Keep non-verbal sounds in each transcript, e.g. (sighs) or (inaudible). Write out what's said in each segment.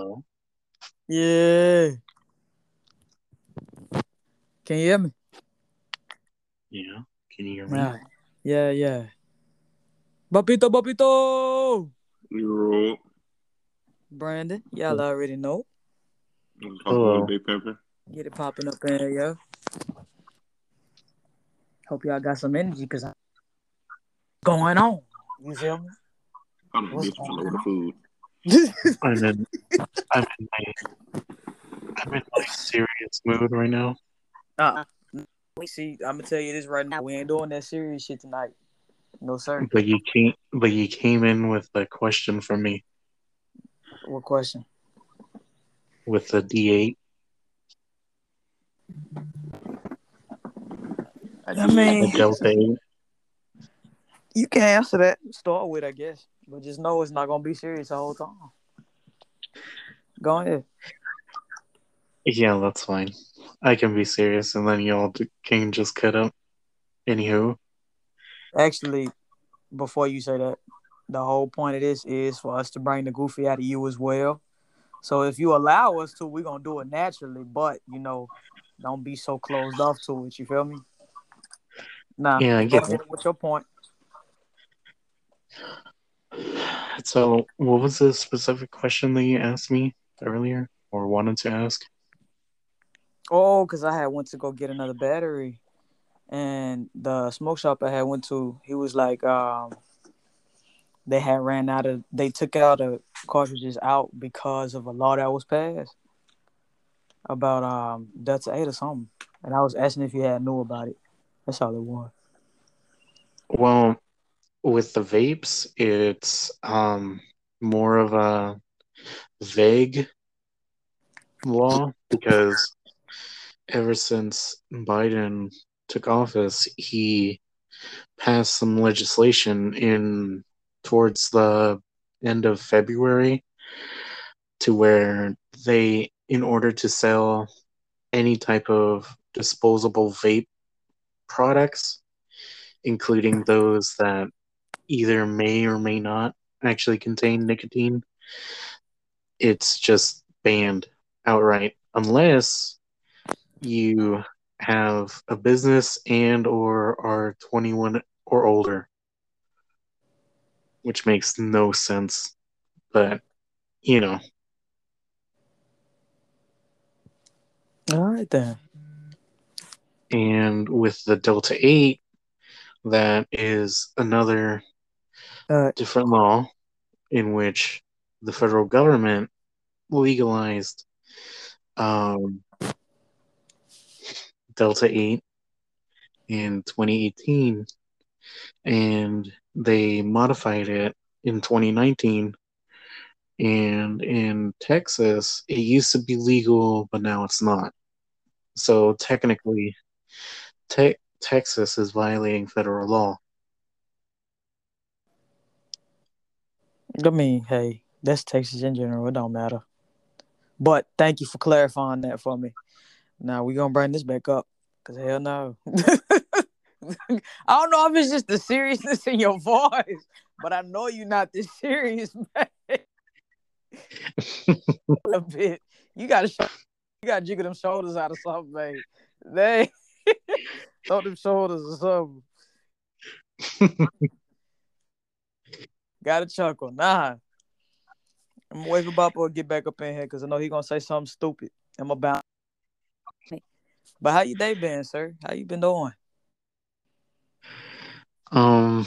Hello? Yeah. Can you hear me? Yeah. Can you hear me? Right. Yeah, yeah. Papito, papito. You're Brandon, y'all already know. Hello. Big Pepper. Get it popping up in here, yo. Hope y'all got some energy because I'm going on. You feel me? I'm a What's bitch going for the on? food. I'm in I'm in my I'm in my serious mood right now. Uh, we see, I'm gonna tell you this right now. We ain't doing that serious shit tonight. No sir. But you came but you came in with a question for me What question? with the D eight. I The mean, Delta eight. you can answer that. Start with, I guess, but just know it's not gonna be serious the whole time. Go ahead. Yeah, that's fine. I can be serious and then y'all can just cut up. Anywho. Actually, before you say that, the whole point of this is for us to bring the goofy out of you as well. So if you allow us to, we're gonna do it naturally, but you know, don't be so closed off to it. You feel me? Nah. Yeah, I get that. with your point. So what was the specific question that you asked me earlier or wanted to ask? Oh, because I had went to go get another battery, and the smoke shop I had went to, he was like, um, they had ran out of, they took out the cartridges out because of a law that was passed about um Delta Eight or something, and I was asking if you had knew about it. That's all it was. Well, with the vapes, it's um more of a vague law because ever since Biden took office, he passed some legislation in towards the end of February to where they in order to sell any type of disposable vape products including those that either may or may not actually contain nicotine it's just banned outright unless you have a business and or are 21 or older which makes no sense but you know All right then. and with the delta 8 that is another Uh, different law in which the federal government legalized um, Delta 8 in 2018 and they modified it in 2019 and in Texas it used to be legal but now it's not. So technically te- Texas is violating federal law I mean, hey, that's Texas in general. It don't matter. But thank you for clarifying that for me. Now we gonna bring this back up, cause hell no. (laughs) I don't know if it's just the seriousness in your voice, but I know you're not this serious, (laughs) man. A bit. You gotta show, you gotta jiggle them shoulders out of something, man. They (laughs) throw them shoulders or something. Gotta chuckle. Nah. I'm gonna wake him up or get back up in here because I know he gonna say something stupid. I'm about. But how you day been, sir? How you been doing? Um,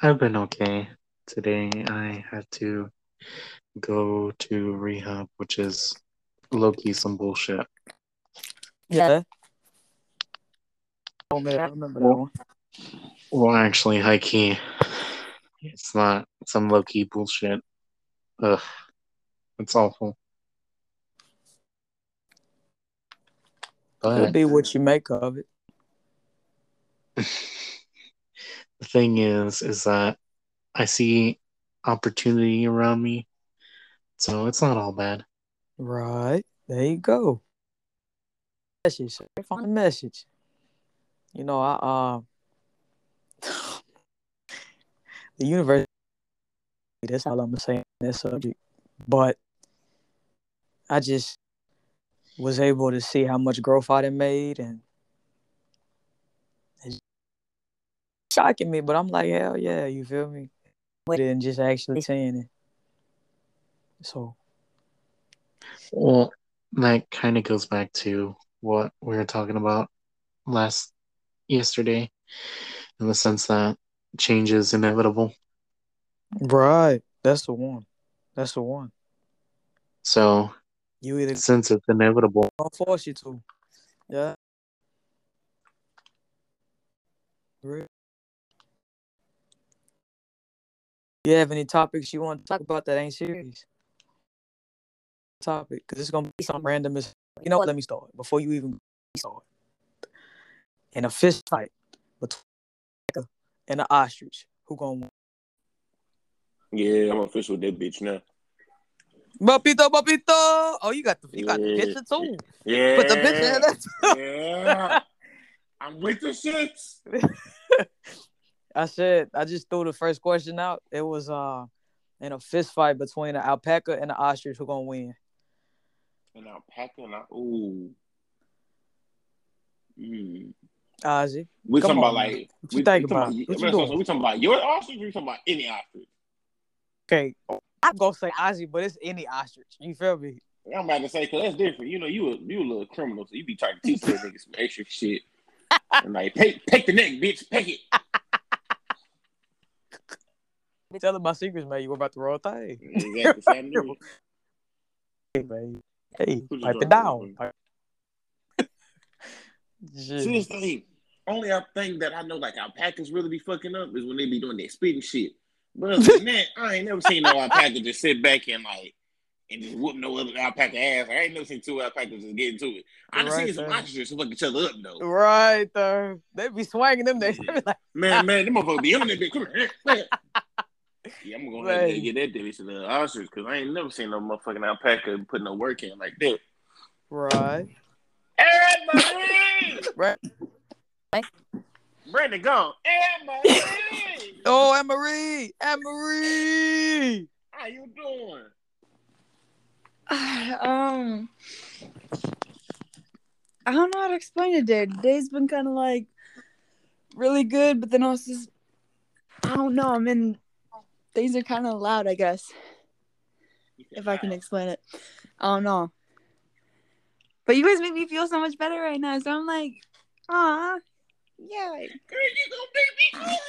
I've been okay. Today I had to go to rehab, which is low key some bullshit. Yeah. Oh man, I remember that one. Well, actually, high key, it's not some low key bullshit. Ugh, it's awful. It'll be what you make of it. (laughs) the thing is, is that I see opportunity around me, so it's not all bad. Right. There you go. Message. Find a message. You know, I uh (laughs) the universe that's all I'm saying on that subject. But I just was able to see how much growth I done made and it's shocking me, but I'm like, hell yeah, you feel me? And just actually saying it. So Well, that kind of goes back to what we were talking about last yesterday, in the sense that change is inevitable. Right. That's the one. That's the one. So You either since it's inevitable, I'll force you to. Yeah. Real. You have any topics you want to talk about that ain't serious? Topic, because it's gonna be some random. As you know what? Let me start before you even start. In a fist fight between and an ostrich, who gonna win? Yeah, I'm official with that bitch now. Papito, papito. Oh, you got the you got the picture too. Yeah. Put the picture in there. yeah. I'm with the shits. (laughs) I said I just threw the first question out. It was uh in a fist fight between an alpaca and an ostrich who gonna win. And I'm packing out. Ooh. Mm. Ozzy. We Come talking on, about man. like What you we, think talking about? What you doing? we talking about your ostrich or we talking about any ostrich? Okay. I'm gonna say Ozzy, but it's any ostrich. You feel me? I'm about to say, cause that's different. You know, you a you a little criminal, so you be trying to teach that nigga some extra shit. (laughs) And like, pick take the neck, bitch, pick it. (laughs) Tell him my secrets, man. You were about the wrong thing. Exactly. (laughs) Hey, man. Hey, pipe it down. See this thing. Only thing that I know like alpacas really be fucking up is when they be doing that spitting shit. But other than (laughs) that, I ain't never seen no alpaca just sit back and like and just whoop no other alpaca ass. I ain't never seen two alpacas just get into it. I just Right, seen some ostriches fuck each other up though. Right there. They be swinging them. (laughs) They be like, Man, man, them motherfuckers be on that bitch. Come here. (laughs) Yeah, I'm gonna go ahead and get that to the uh, ostrich because I ain't never seen no motherfucking alpaca put no work in like that. right. Anne Marie! Right. Brandon gone. Anne Marie! Oh, Anne Marie. Anne Marie. How you doing? (sighs) um I don't know how to explain it there. Today's been kind of like really good, but then also just, I don't know. I'm in things are kind of loud, I guess, if I can explain it. I don't know. But you guys make me feel so much better right now, so I'm like, ah, yeah. Girl, you gonna make me cry.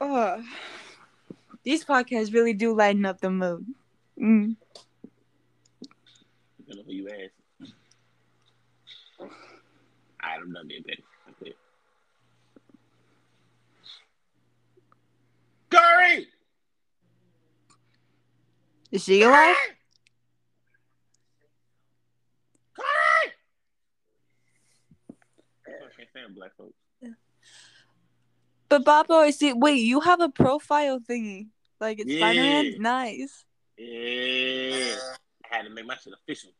Oh, these podcasts really do lighten up the mood. Mm. I know who you ask. I don't know Curry! Is she alive? Curry! I can't stand black folks. But Babo, I see. Wait, you have a profile thingy. Like it's Yeah. Spider-Man. Nice. Yeah. I had to make my shit official.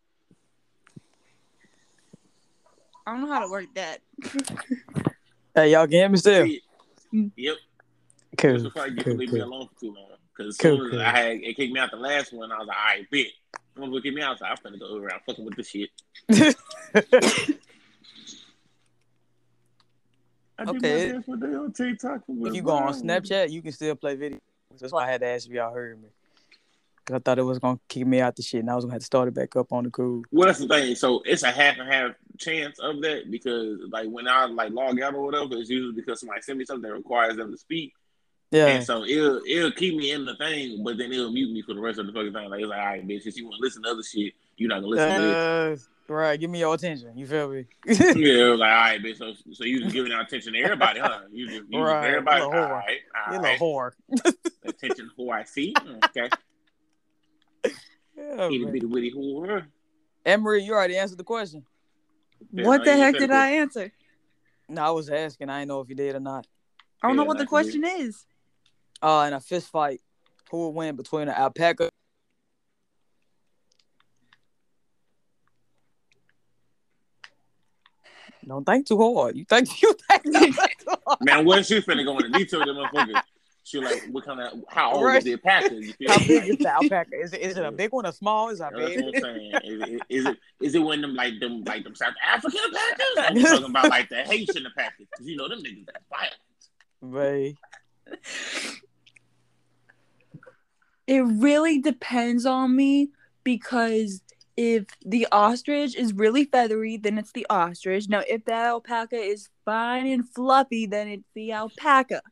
I don't know how to work that. Hey, y'all can hear me still? Yep. Cool. This is why you cool, can leave me cool. alone for too long. Because as Cool, as cool. I had it kicked me out the last one, I was like, all right, bet. I'm gonna kick me out. I was like, I'm finna go around fucking with this shit. (laughs) I did Okay. my dance one day on TikTok. if you go on Snapchat, you can still play video. That's why I had to ask if y'all heard me. Cause I thought it was gonna kick me out the shit, and I was gonna have to start it back up on the cool. Well, that's the thing. So it's a half and half chance of that because, like, when I like log out or whatever, it's usually because somebody sent me something that requires them to speak, Yeah, and so it'll it'll keep me in the thing, but then it'll mute me for the rest of the fucking thing. Like, it's like, all right, bitch, if you want to listen to other shit, you're not gonna listen to this. uh, right. Give me your attention. You feel me? Yeah, (laughs) it was like, all right, bitch. So, so you just giving out attention to everybody, huh? You just, you Right, just everybody. you All a whore. right, you all little right. whore. (laughs) Attention, who I see. (laughs) Okay, Yeah, itty man. bitty witty whore. Emery, you already answered the question. Yeah, what the heck did I answer? No, I was asking. I didn't know if you did or not. I don't know what the that's question is. Uh, in a fist fight, who would win between an alpaca? Don't think too hard. You think you think too hard. Man, what she finna go into detail with them motherfuckers? She like, what kind of how old Right. is the alpaca? How big is the (laughs) alpaca? Is it is it a big one or small? Is it That's big? what I'm saying. Is it, is it is it one of them like them like them South African alpacas? I'm (laughs) talking about like the Haitian alpacas because you know them niggas that violent. Right. It really depends on me because if the ostrich is really feathery, then it's the ostrich. Now, if the alpaca is fine and fluffy, then it's the alpaca.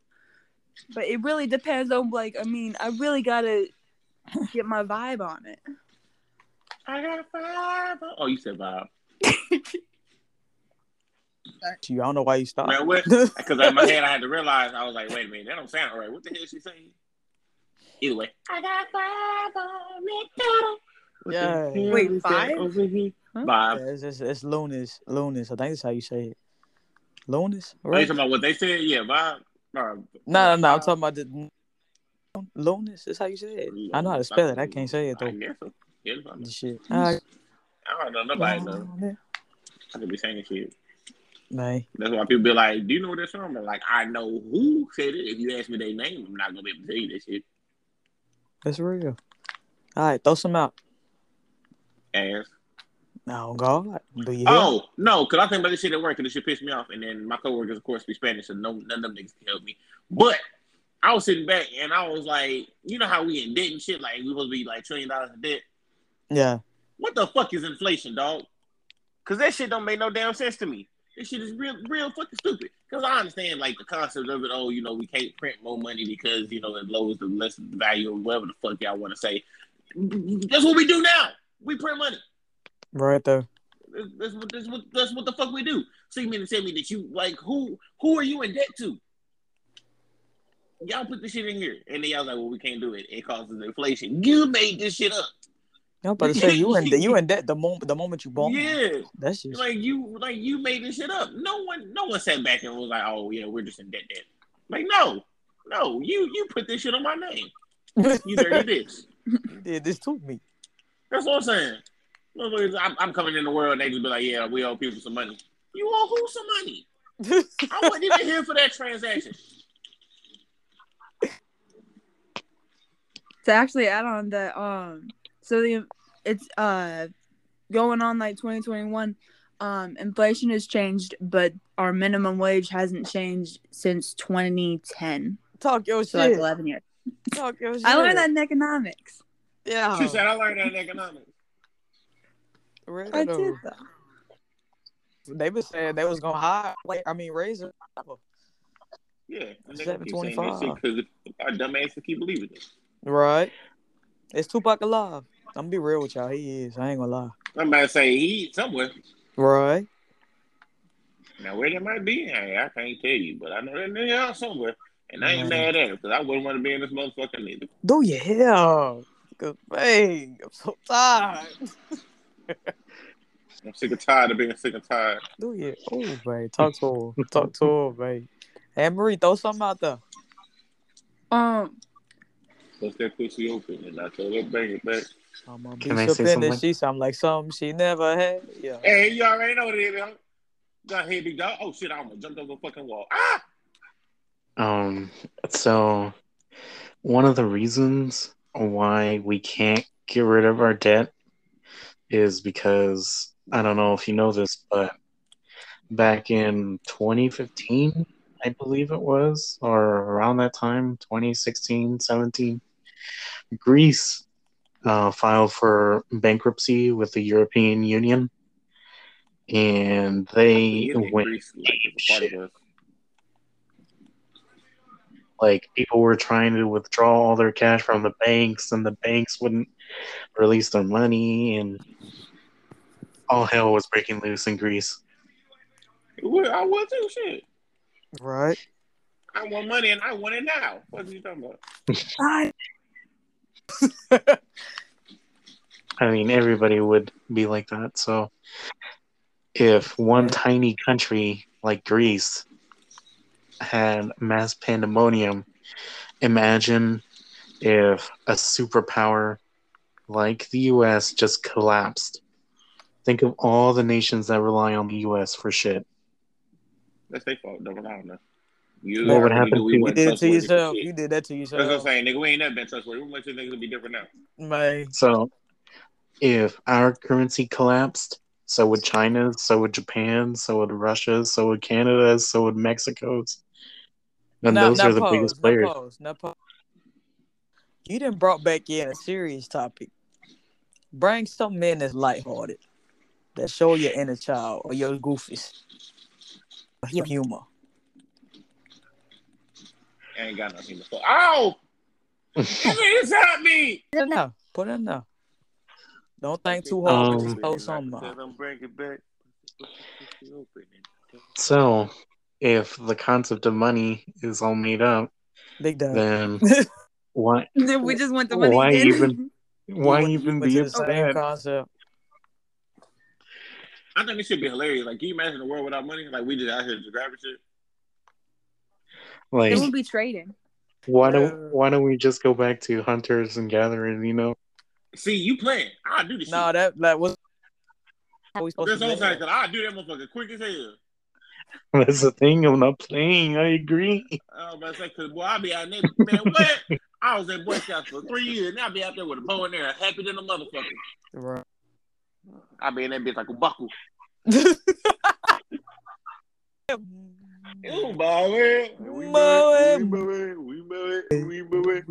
But it really depends on, like, I mean, I really gotta get my vibe on it. I got five. Oh, you said Bob. Gee, I don't know why you stopped. Man, what? (laughs) Because in my head I had to realize I was like, wait a minute, that don't sound right. What the hell is she saying? Either way, I got five on me. What Yeah. hell Wait, is that five? Huh? Five. Yeah, it's, it's, it's Lunas. Lunas. I think that's how you say it. Lunas? Are you Right? talking about what they said? Yeah, Bob. Uh, No, no, no. I'm talking about the Lunas. That's how you say it. I know how to spell it. I can't say it I though. guess so. Yeah, I shit. Alright. I don't know. Nobody knows. I could be saying shit. Man. That's why people be like, "Do you know what that's from?" I'm like, I know who said it. If you ask me their name, I'm not gonna be able to tell you that shit. That's real. All right, throw some out. Ass. Oh God, do you hear? Oh no, because I think about this shit at work, and this shit pissed me off. And then my coworkers, of course, speak Spanish, so no, none of them niggas can help me. But I was sitting back, and I was like, you know how we in debt and shit, like we supposed to be like trillion dollars in debt. Yeah, What the fuck is inflation, dog? Because that shit don't make no damn sense to me. This shit is real, real fucking stupid. Because I understand like the concept of it. Oh, you know, we can't print more money because you know it lowers the less value or whatever the fuck y'all want to say. That's what we do now. We print money. right though. That's, that's what that's what that's what the fuck we do. So you mean to tell me that you like who who are you in debt to? Y'all put this shit in here, and then y'all like, well, we can't do it. It causes inflation. You made this shit up. I'm about to say you and you in debt the moment the moment you born. Yeah, That's just like you like you made this shit up. No one no one sat back and was like, oh yeah, we're just in debt. debt. Like no, no, you you put this shit on my name. You dirty (laughs) bitch. did this to me. That's what I'm saying. I'm, I'm coming in the world, and they just be like, yeah, we owe people some money. You owe who some money? I wasn't even here for that transaction. (laughs) To actually add on that, um, so the it's uh going on like 2021. Um, inflation has changed, but our minimum wage hasn't changed since 2010. Talk your So like shit. 11 years. Talk your shit. I learned that in economics. Yeah. She said, I learned that in economics. Real I did though. They been saying they was gonna hire. Like I mean, raise it. Yeah, Seven twenty-five. because our dumb ass keep believing it. Right. It's Tupac alive. I'm gonna be real with y'all. He is. I ain't gonna lie. I'm about to say he somewhere. Right. Now where that might be, I, I can't tell you, but I know that nigga out somewhere, and I ain't Man. mad at him because I wouldn't want to be in this motherfucker neither. Do you hear? Good thing. I'm so tired. I'm sick and tired of being sick and tired. Do you? Oh, babe. Talk to her. Talk to her, babe. Hey, Marie, throw something out there. Um, Bust that pussy open, and I told her bang it back. I'm gonna Can beat I you say up in something? this. She sound like something she never had. Yeah. Hey, you already know what it is, yo. Go ahead, big dog. Oh shit, I almost jumped over the fucking wall. Ah! Um, so one of the reasons why we can't get rid of our debt is because I don't know if you know this, but back in 2015, I believe it was, or around that time, 2016, 17, Greece uh, filed for bankruptcy with the European Union, and they went grease like it's a part of us. like people were trying to withdraw all their cash from the banks and the banks wouldn't release their money and all hell was breaking loose in Greece. Well, I was too. Shit, Right. I want money and I want it now. What are you talking about? I, (laughs) I mean everybody would be like that. So if one tiny country like Greece had mass pandemonium, imagine if a superpower like the US just collapsed. Think of all the nations that rely on the US for shit. That's their fault. Don't rely on us. You What would happen to- You wasn't did it to yourself. You did that to yourself. That's what I'm saying, nigga. We ain't never been trustworthy. We much niggas will be different now. Man. So, if our currency collapsed, so would China's, so would Japan, so would Russia's, so would Canada's, so would Mexico's. And Now, those now are the pause, biggest now players. pause, now pause. You done brought back in a serious topic. Bring something in that's lighthearted. That show your inner child or your goofies. Your humor. I ain't got nothing to fuck. Ow! Nigga, inside me! Put it in there. Put it in there. Don't think too hard. Um, just throw something out. I'm bringing back. So, if the concept of money is all made up, Big dog. then (laughs) why then we just want the money Why again. even- (laughs) why You went- even went be to the same upset? concept. I think this should be hilarious. Like, can you imagine a world without money? Like, we just out here just grabbing shit. Like, They won't be trading. why Yeah. don't why don't we just go back to hunters and gatherers? You know, See, you playing. I'll do this No, shit. that that was how supposed That's to what I'm do saying, that. because I'll do that motherfucker quick as hell. that's the thing. I'm not playing. I agree. I was about to say, because, boy, I'll be out there. Man, what? I was at Boy Scouts for three years. Now I'll be out there with a bow and arrow, happy than a motherfucker. Right. I'll be in that bitch like a buckle. (laughs) Ooh, boy. We Boy. move it, we move it, we move we move.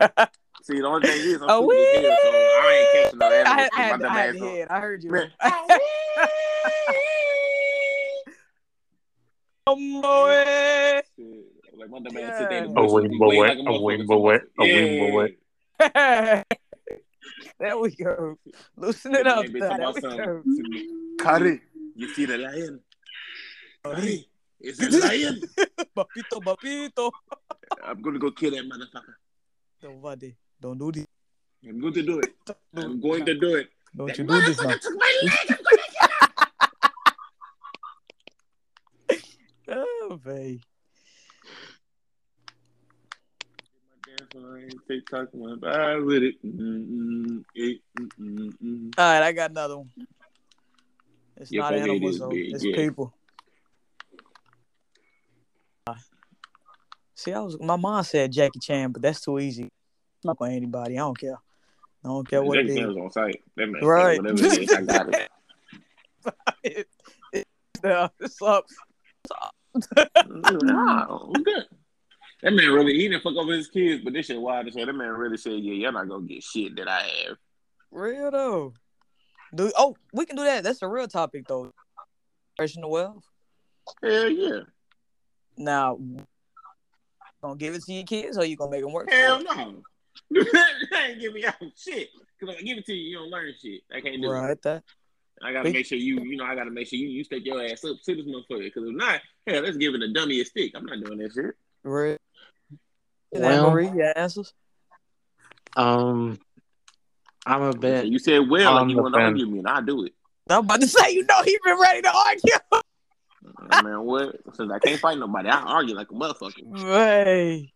(laughs) See, the only thing is, I'm Oh, stupid as so I ain't catching no I animals. had, I had, dumb I had ass the head. I heard you. Man. (laughs) Boy. Like my dumb ass sit there in the Yeah. bushes, A be wing waiting bullet, like a a motherfucker wing to bullet, a yeah. wing bullet. there we go. (laughs) Loosen it Yeah, up. maybe There, talk there about we something. go. Kari, you see the lion? Kari, it's (laughs) a lion. Papito, papito. I'm gonna go kill that motherfucker. Don't, buddy. Don't do this. I'm going to do it. Don't, I'm going to do it. don't That you do this now. took my leg. I'm gonna kill him. (laughs) Oh, babe. TikTok went by with it. Mm-mm, it, mm-mm, mm. All right, I got another one. It's Your not animals, is though. big, It's yeah. people. See, I was my mom said Jackie Chan, but that's too easy. Not for anybody. I don't care. I don't care what Jackie it Chan was on site. That man Right. whatever it is, I got it. it, it, yeah, it's up. no, I'm good. That man really, didn't fuck over his kids, but this shit wild as hell. That man really said, yeah, you're not gonna get shit that I have. Real though. Oh, we can do that. That's a real topic though. Generational wealth. Hell yeah. Now, gonna give it to your kids, or you gonna make them work? Hell it? no. (laughs) I ain't giving y'all shit. Cause if I give it to you, you don't learn shit. I can't do it. Right. That. I gotta make sure you, you know, I gotta make sure you, you step your ass up to this motherfucker. Cause if not, hell, let's give it a dummy a stick. I'm not doing that shit. Real. Well- Marie, your answers. Um, I'm a bit. You said well, On like you want to argue me, and I do it. I'm about to say, you know, he been ready to argue. I mean, what? Since I can't fight nobody, I argue like a motherfucker. Hey,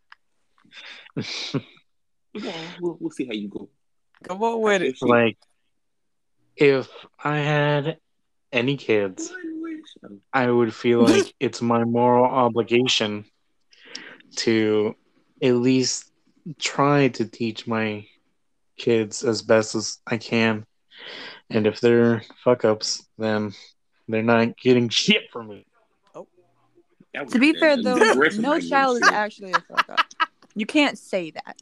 Come on, we'll, we'll see how you go. come on with it. like, if I had any kids, I would feel (laughs) like it's my moral obligation to at least try to teach my kids as best as I can. And if they're fuck ups, then they're not getting (laughs) shit from me. That was- To be fair, though, no child is actually a fuck up. You can't say that.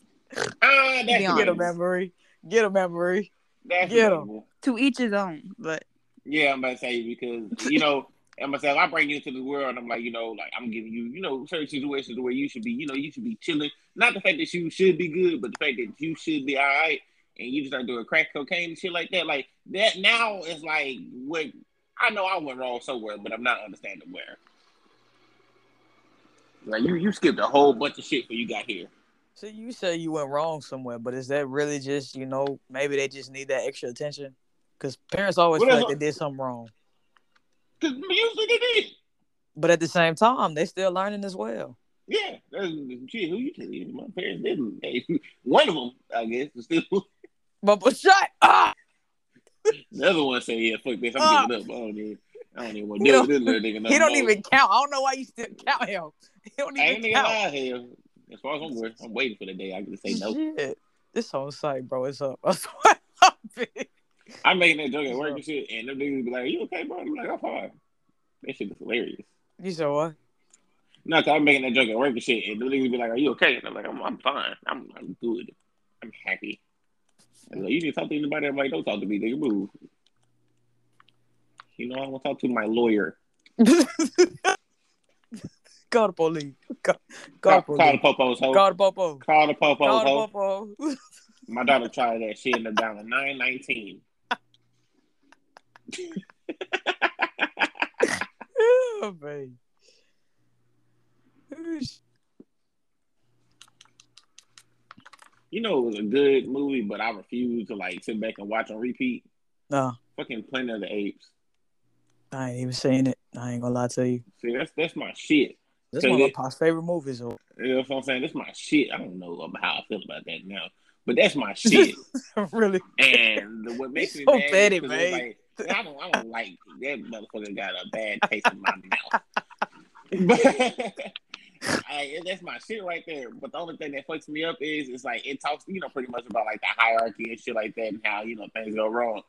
Ah, be that's honest. Get him, Anne Marie. Get him, Anne Marie. That's Get 'em. debatable. To each his own. But Yeah, I'm about to say because you know, I'm gonna say I bring you into the world, I'm like, you know, like I'm giving you, you know, certain situations where you should be, you know, you should be chilling. Not the fact that you should be good, but the fact that you should be all right, and you just start doing crack cocaine and shit like that. Like that now is like what I know I went wrong somewhere, but I'm not understanding where. Like you, you skipped a whole bunch of shit when you got here. So you say you went wrong somewhere, but is that really just you know maybe they just need that extra attention? Because parents always feel like they did something wrong, Cause usually they did. but at the same time they still learning as well. Yeah, that's shit. Who you telling? My parents didn't. (laughs) One of them, I guess, is still. But but shut up. The other one said, "Yeah, fuck this. I'm Ah. giving up." Oh, man. I don't even want to deal don't- with this little nigga no (laughs) He don't more. even count. I don't know why you still count him. (laughs) He don't even I ain't even count. lie here. As far as I'm aware, I'm waiting for the day I can say no. Shit. This whole site, bro, it's up. (laughs) I swear, I'm making that joke at work and shit, and them niggas be like, "You okay, bro?" I'm like, "I'm fine." That shit is hilarious. You said what? No, cause I'm making that joke at work and shit, and them niggas be like, "Are you okay?" And I'm like, "I'm, I'm fine. I'm, I'm good. I'm happy." And like, you need to talk to anybody. I'm like, "Don't talk to me, nigga. Move." You know, I want to talk to my lawyer. (laughs) Call the police. Call, Call, call the call the popos, ho. Call the popo. Call the popos, Call the popo. (laughs) My daughter tried that shit ended up down to nine nineteen. (laughs) oh, man. You know, it was a good movie, but I refuse to like sit back and watch on repeat. No, Fucking Planet of the Apes. I ain't even saying it. I ain't gonna lie to you. See, that's that's my shit. That's one of my Pop's favorite movies. though. You know what I'm saying? That's my shit. I don't know how I feel about that now, but that's my (laughs) shit. really? and the, what makes me So mad petty, is 'cause it's man. Like, I don't, I don't like that motherfucker. Got a bad taste in my (laughs) mouth. But (laughs) I, that's my shit right there. But the only thing that fucks me up is it's like it talks, you know, pretty much about like the hierarchy and shit like that, and how you know things go wrong.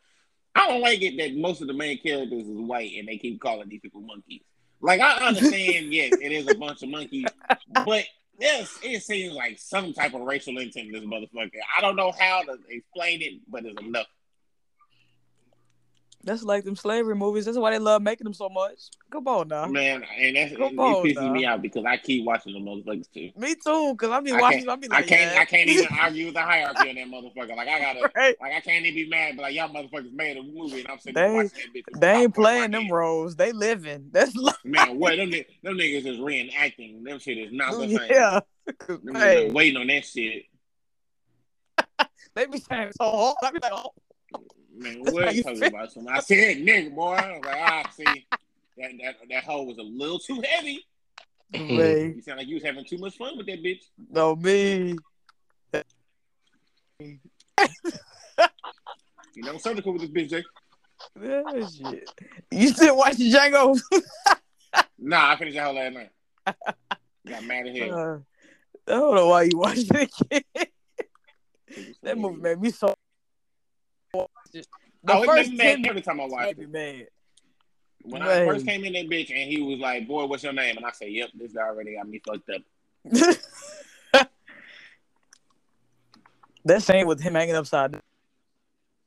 I don't like it that most of the main characters is white and they keep calling these people monkeys. Like I understand, (laughs) yes, it is a bunch of monkeys, but yes, it seems like some type of racial intent in this motherfucker. I don't know how to explain it, but it's enough. That's like them slavery movies. That's why they love making them so much. Come on now. Man, and that's Come it, on, it pisses now. me out because I keep watching the motherfuckers too. Me too, cause I be I watching. I be I like, can't yeah. I can't even (laughs) argue with the hierarchy on that motherfucker. Like I gotta (laughs) Right. like I can't even be mad, but like y'all motherfuckers made a movie and I'm sitting They- watching that bitch. They ain't playing them roles. They living. (laughs) That's like, Man, what them, them niggas is reenacting. Them shit is not the same. yeah. Them Hey, waiting on that shit. they be saying so hard. I be like, oh, Man, what how you you talking about? Some I said nigga boy. I was like, ah, see, that that that hole was a little too heavy. man, You sound like you was having too much fun with that bitch. no me. (laughs) You know, surgical with this bitch, Jay. Yeah, shit. You still watching Django? (laughs) Nah, I finished that whole last night. Got mad at him. Uh, I don't know why you watching it again. that movie made me so. The it first 10 every time I watch it. mad. When I first came in that bitch and he was like, "Boy, what's your name?" and I said, "Yep, this guy already got me fucked up." (laughs) that scene with him hanging upside down.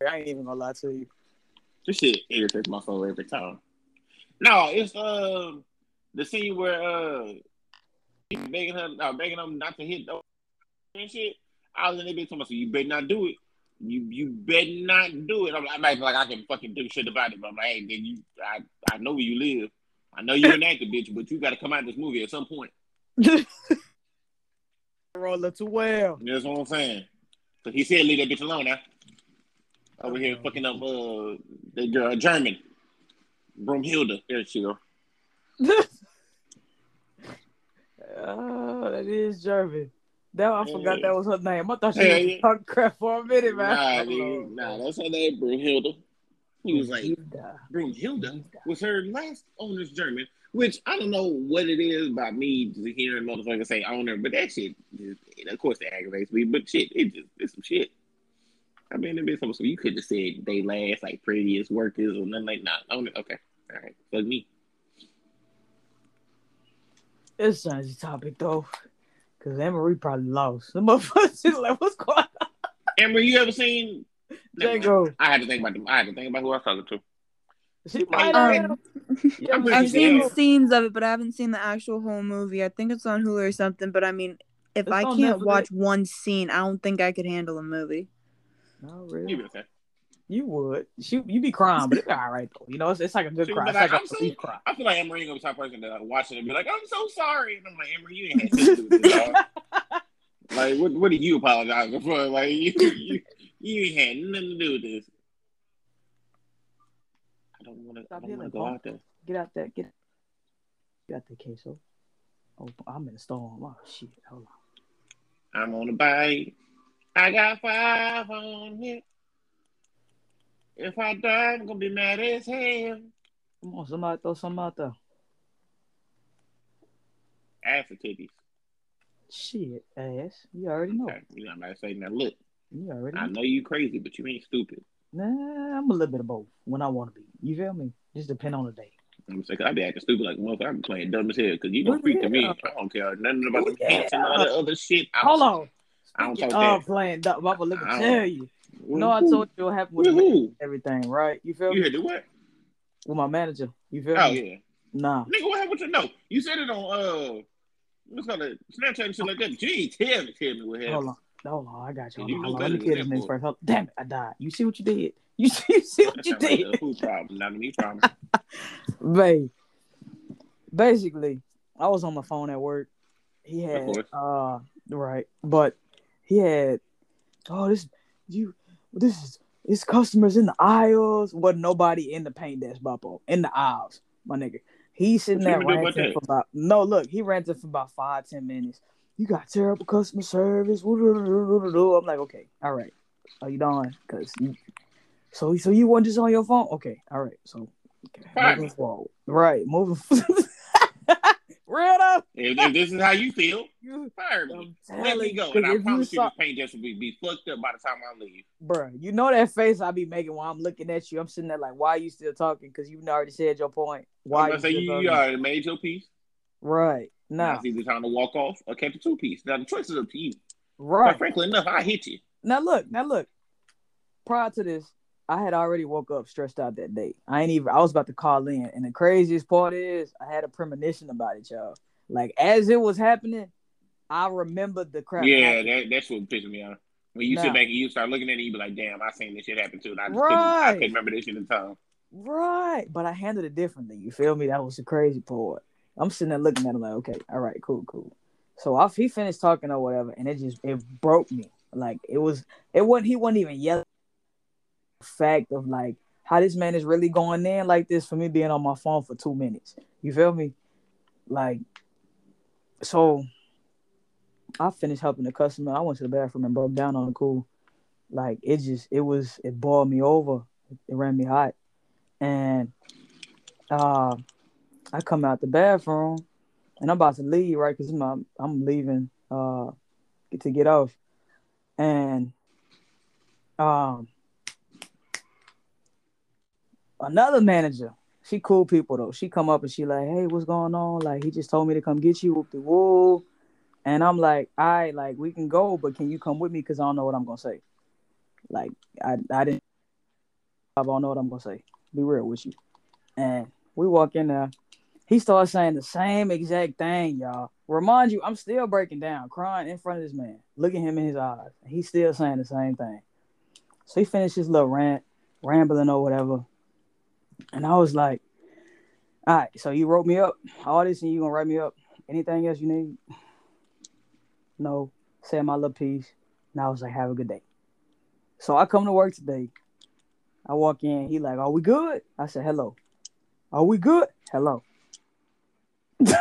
I ain't even gonna lie to you. This shit irritates my soul every time. No, it's uh the scene where uh begging her, uh, begging him not to hit the and shit. I was in that bitch talking about, so you better not do it. You you better not do it. I'm, I'm acting like I can fucking do shit about it, but I'm like, hey, then you, I I know where you live. I know you're an (laughs) actor, bitch, but you got to come out of this movie at some point. (laughs) Roller too well. Know what I'm saying? So he said, leave that bitch alone now. Over here fucking up uh the girl German. Broomhilda. There she go. (laughs) oh, that is German. That I forgot Yeah. that mm. was her name. I thought she Yeah, was talking crap for a minute, man. Nah, dude. Nah, that's her name, Broomhilda. He was like, Hilda. Was her last owner's German, which I don't know what it is about me just hearing motherfuckers say owner, but that shit, just, of course, it aggravates me. But shit, it just it's some shit. I mean, it been something. So you could just said they last like previous workers or nothing like nah, owner. Okay, all right, fuck me. It's a sensitive topic though, because Emery probably lost. The (laughs) motherfucker, she's like, "What's going on?" Amber, you ever seen? Django. I had to think about them. I had to think about who I was talking to. She might Um, have. I'm but pretty I've seen sure. scenes of it, but I haven't seen the actual whole movie. I think it's on Hulu or something. But I mean, if It's I can't Netflix. watch one scene, I don't think I could handle a movie. No, You really. been saying. You would. She, you be crying, but it's all right though. You know, it's, it's like a good She cry. would It's be like, like a "I'm so-" cry. I feel like Emery gonna be the type of person that like, watch it and be like, "I'm so sorry," and I'm like, "Emery, you ain't had shit to do with this. (laughs) Like, what what are you apologizing for? (laughs) Like, you you, you ain't had nothing to do with this." I don't want to. I Stop don't want to go punk. out there. Get out there. Get, get out there, queso. Oh, I'm in a storm. Oh shit. Hold on. I'm on a bike. I got five on it. If I die, I'm gonna be mad as hell. Come on, somebody throw something out there. Ass or titties. Shit, ass. You already know. Okay. You know, I'm not saying that. Look, You already I know. you crazy, but you ain't stupid. Nah, I'm a little bit of both when I want to be. You feel me? Just depend on the day. I'm saying, I be acting stupid like a motherfucker. I be playing dumb as hell because you don't freak to me. I don't care nothing about the pants and all that other shit. I Hold on. I don't talk of playing dumb, Papa, let me I don't- tell you. With No, I told you what happened with With everything, right? You feel You me? had to what? With my manager. You feel Oh me? yeah, Nah. nigga. What happened with your no? You said it on uh, what's called it? Snapchat and shit like that. You tell me, tell me what happened. Hold on. Hold on. I got you. You on. know Let me kill this nigga first. Damn it. I died. You see what you did? You see, you see what you like did? a who problem, not me problem. (laughs) Babe. Basically, I was on my phone at work. He had uh right, but he had oh this you this is it's customers in the aisles. Wasn't nobody in the paint desk, Boppo. In the aisles, my nigga. He sitting What there gonna do about ranting for about no look, he ranted for about five, ten minutes. You got terrible customer service. I'm like, okay, all right. Are you done? Cause you so so you weren't just on your phone? Okay, all right. So okay, Fire moving forward. Right, moving (laughs) Real though. If, if this is how you feel, You, fire me. Let me you, go, and I you promise you, saw, this paint just will be, be fucked up by the time I leave. bruh, you know that face I be making while I'm looking at you. I'm sitting there like, why are you still talking? Because you've already said your point. Why I'm you you, you already made your piece. Right Now now, it's either time to walk off or catch a two piece. Now the choice is up to you. right Quite frankly enough, I hit you. now. Look, now look. Prior to this, I had already woke up stressed out that day. I ain't even. I was about to call in, and the craziest part is I had a premonition about it, y'all. Like as it was happening, I remembered the crap. yeah, that, that's what pissed me off. When you Nah. sit back and you start looking at it, you be like, "Damn, I seen this shit happen too." And I just couldn't, I couldn't remember this shit in time. Right. But I handled it differently. You feel me? That was the crazy part. I'm sitting there looking at him like, okay, all right, cool, cool. So after he finished talking or whatever, and it just it broke me. Like it was it wasn't he wasn't even yelling fact of like how this man is really going in like this for me being on my phone for two minutes. You feel me? Like so I finished helping the customer. I went to the bathroom and broke down on the cool. Like it just it was it boiled me over. It ran me hot. And uh I come out the bathroom and I'm about to leave, right? Because I'm I'm leaving uh to get off. And um another manager, she cool people though. She come up and she like, hey, what's going on? Like he just told me to come get you, whoop the woo. And I'm like, right, like we can go, but can you come with me? Cause I don't know what I'm gonna say. Like I I didn't I don't know what I'm gonna say. Be real with you. And we walk in there. He starts saying the same exact thing, y'all. Remind you, I'm still breaking down, crying in front of this man, looking him in his eyes. He's still saying the same thing. So he finished his little rant, rambling or whatever. And I was like, all right, so you wrote me up. All this and you gonna write me up. Anything else you need? No. Said my little piece. And I was like, have a good day. So I come to work today. I walk in, he like, are we good? I said, hello. Are we good? Hello. (laughs)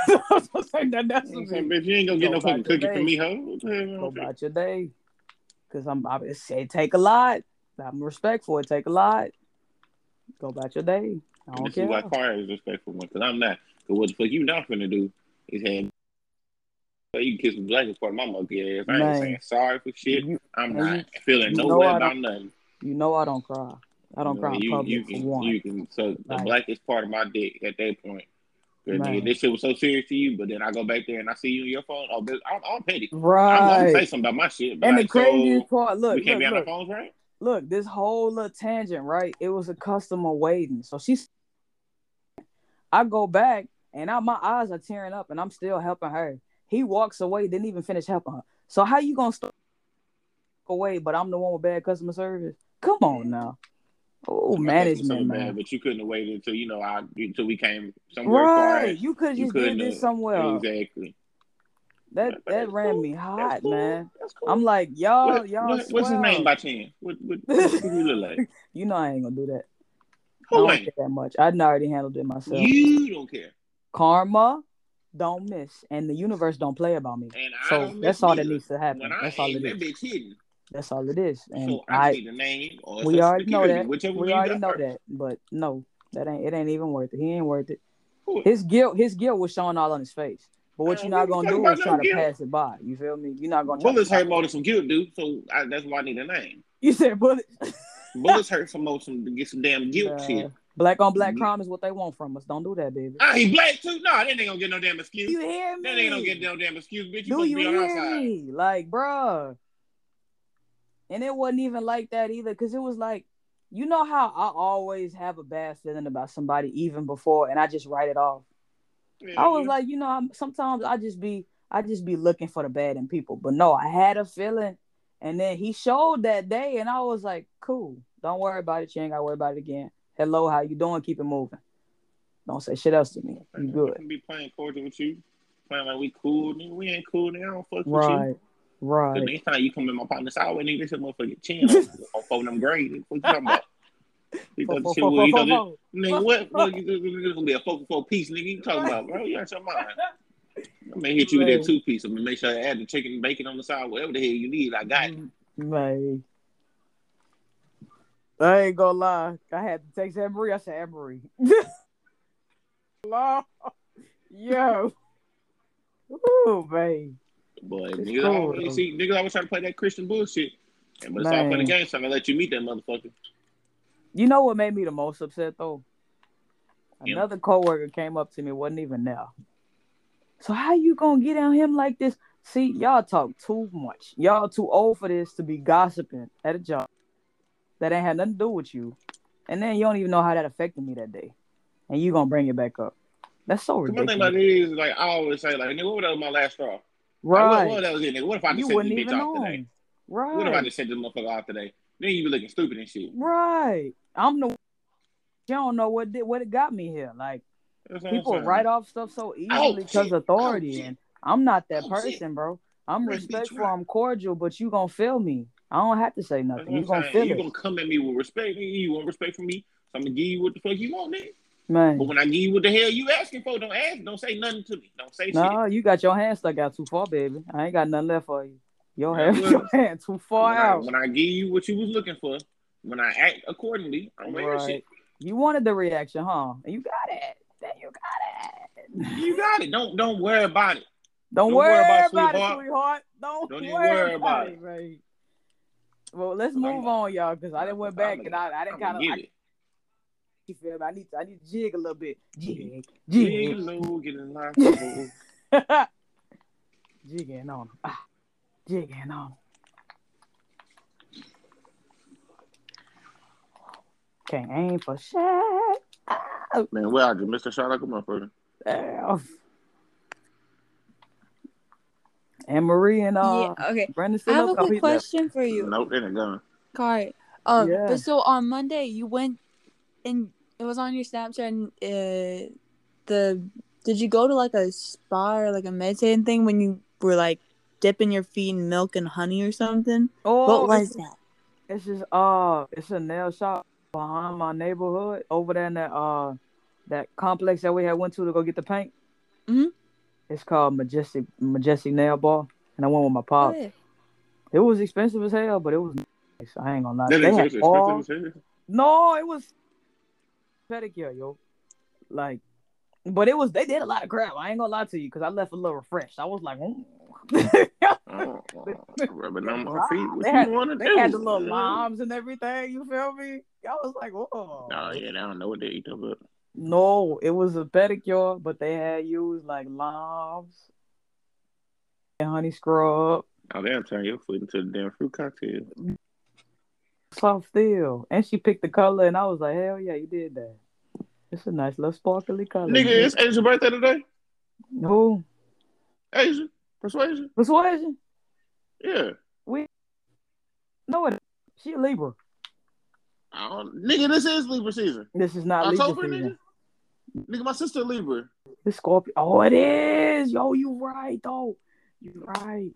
Like, that, that's You know saying, bitch, you ain't gonna get no fucking cookie from me, ho. What? Go about your day. Cause I'm I it say take a lot. I'm respectful. It take a lot. Go about your day. I don't This care. is why fire is respectful one, because I'm not. Because what the fuck you not finna do is have. So you can kiss the blankets part of my monkey ass. I ain't Man. saying sorry for shit. You, I'm not feeling no way about nothing. you know I don't cry. I don't You know, cry in you, public you for can, one. You can suck the blackest part of my dick at that point. Nigga, this shit was so serious to you, but then I go back there and I see you on your phone. Oh, I'm, I'm petty. I'm, I'm gonna say something about my shit. But And the like, craziest so part, look, we can't look, be on look, our phones, right? Look, this whole little tangent, right? It was a customer waiting. So she's I go back and now my eyes are tearing up and I'm still helping her. He walks away, didn't even finish helping her. So how you gonna start away, but I'm the one with bad customer service? Come on now. Oh, management, service bad, man. But you couldn't have waited until you know I until we came somewhere far. Right. You could You just did couldn't this somewhere. Exactly. That that ran cool. me hot, cool. man. Cool. I'm like, y'all, what, y'all what- what's his name by chance? What what, what, do you look like? (laughs) You know I ain't gonna do that. I don't care that much. I already handled it myself. You don't care. Karma don't miss, and the universe don't play about me. And So that's all that needs to happen. When That's all it that is. That's all it is. And so I, I, need a name or we already know that. We already know that. But no, That ain't it ain't even worth it. He ain't worth it. His guilt, his guilt was showing all on his face. But what you're not gonna do is try to guilt. pass it by. You feel me? You're not gonna Bullets to hurt more than some guilt, dude. So I, that's why I need a name. You said bullets. (laughs) Bullets hurt some more some to get some damn guilt Uh, shit. black on black Mhm. crime is what they want from us. Don't do that, baby. Ah, he black too? No, they ain't gonna get no damn excuse. You hear me? That ain't gonna get no damn excuse, bitch. You Do you be on hear me? Like, bruh. And it wasn't even like that either, because it was like, you know how I always have a bad feeling about somebody even before, and I just write it off. I was like, you know, I'm, sometimes I just be, I just be looking for the bad in people. But no, I had a feeling, and then he showed that day, and I was like, cool. Don't worry about it. You ain't gotta worry about it again. Hello, how you doing? Keep it moving. Don't say shit else to me. You I good? can be playing cordial with you, playing like we cool. Nigga, we ain't cool. Nigga, I don't fuck with you. Right, The right. next time you come in my partner's house, nigga, this motherfucking chin (laughs) on, on phone them grade. What you talking about? (laughs) You thought the shit was, you thought this, nigga, what? what you, this gonna be a four for four piece, nigga. You talking about, bro? You out your mind. (laughs) I'm gonna hit you with that two piece. I'm gonna make sure I add the chicken and bacon on the side, whatever the hell you need. I got it. Mm-hmm. Man. I ain't gonna lie. I had to text Marie. I said, Marie. (laughs) Lord. Yo. Ooh, man. Boy, It's niggas cool, though. see niggas always try to play that Christian bullshit. And but it's all for the game, so I'm gonna let you meet that motherfucker. You know what made me the most upset though? Yeah. Another coworker came up to me, wasn't even there. So how you gonna get on him like this? See, y'all talk too much. Y'all too old for this to be gossiping at a job that ain't had nothing to do with you. And then you don't even know how that affected me that day. And you gonna bring it back up. That's so The one thing ridiculous. about it is, like I always say, like, nigga, what was my last straw? Like, Right. what, what that was it, nigga? What if I just sent this bitch off today? Right. What if I just sent this motherfucker off today? Then you be looking stupid and shit. Right. I'm the. You don't know what did what it got me here. Like That's people write off stuff so easily because authority, Oh, and I'm not that Oh, person, bro. I'm respectful. I'm cordial, but you gonna feel me. I don't have to say nothing. You gonna saying. feel You it, gonna come at me with respect, nigga. You want respect from me, so I'm gonna give you what the fuck you want, nigga. But when I give you what the hell you asking for, don't ask, don't say nothing to me. Don't say shit. No, you got your hand stuck out too far, baby. I ain't got nothing left for you. Your Yeah, hand, (laughs) well, your hand too far when, I, out. when I give you what you was looking for, when I act accordingly, I'm wearing Right. shit. You wanted the reaction, huh? You got it. You got it. You got it. Don't don't worry about it. Don't, Don't worry, worry about it, about sweetheart. it, sweetheart. Don't, Don't worry, worry about, about it, right? Well, let's I'm- move on, y'all, because I didn't went back I'm and I, I didn't kind of. it. You feel me? I need to, I need to jig a little bit. Jig, Jig jig, low, getting locked up. jigging on. Ah, jigging on. Can't aim for shit. Ah, Man, where I just missed a shot like a motherfucker. damn. And Marie and uh, yeah. Okay. Brandon I have a up? He quick left. question for you. Nope, they ain't gone. Alright. Um, Yeah. but so on Monday you went and it was on your Snapchat and uh, the did you go to like a spa or like a meditating thing when you were like dipping your feet in milk and honey or something? Oh, what was that? it's just uh, it's a nail shop behind my neighborhood over there in that uh, that complex that we had went to to go get the paint. Mhm. It's called Majestic Majestic Nail Bar, and I went with my pops. What? It was expensive as hell, but it was nice. I ain't gonna lie. That They had expensive all- as hell. No, it was pedicure, yo. Like, but it was they did a lot of crap. I ain't gonna lie to you because I left a little refreshed. I was like, mm. Oh, (laughs) rubbing on my (laughs) feet. What they you had, want to they do? had the little man? limes and everything. You feel me? I was like, whoa. Oh yeah, I don't know what they eat about. No, it was a pedicure, but they had used like limes and honey scrub, Oh, they'll turn your foot into a damn fruit cocktail. soft steel, and she picked the color, and I was like, hell yeah, you did that. It's a nice little sparkly color. Nigga, it's Asia's birthday today. who Asia, persuasion. persuasion? Yeah. We. No, it. She a Libra. I don't, nigga, this is Libra season. This is not Libra October, season. nigga. Nigga, my sister a Libra. It's Scorpio. Oh, it is. Yo, you right though. You right.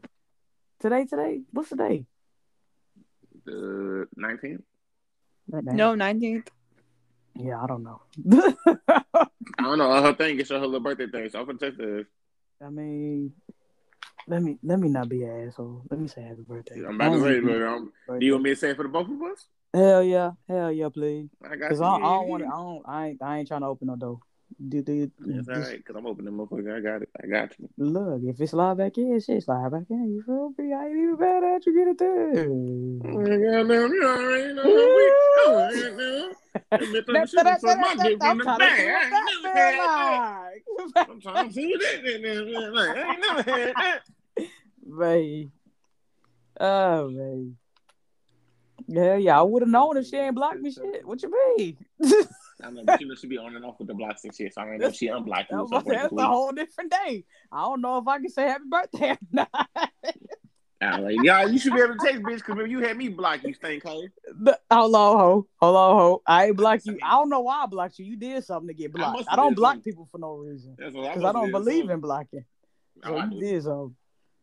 Today, today. What's the day? The 19th. No, nineteenth. Yeah, I don't know. (laughs) I don't know. Her thing is her little birthday thing. So I'm gonna text her. I mean, let me let me not be an asshole. Let me say happy birthday. I'm about to say, Happy look, um, do you want me to say it for the both of us? Hell yeah, hell yeah, please. I got Cause you. I, I don't want to. I don't. I ain't. I ain't trying to open no door. Do, do, That's all right, cause I'm opening, motherfucker. I got it. I got you. Look, if it slide back in, shit slide back in. You feel me? I ain't even bad at you. Get it there. Oh Goddamn, you already know what we doing now. That bitch done That's shit my that's dick I'm the trying to see I ain't that never had feel that. like. I'm trying to see that. Like, I ain't never had that. (laughs) Man. Oh man. Yeah, yeah. I would have known if she ain't blocked me. Shit. What you (laughs) mean? I you (laughs) she be on and off with the blocks and shit, so I ain't know if she unblocked you That's, that's a whole different day. I don't know if I can say happy birthday or not. (laughs) I'm like, y'all, you should be able to text bitch, because if you had me block you, stink hoe. Hold on, ho. Hold on, ho. I ain't blocked you. I don't know why I blocked you. You did something to get blocked. must I, don't block something. people for no reason. What I Because I don't must have did believe something. in blocking. Oh, So I you did something.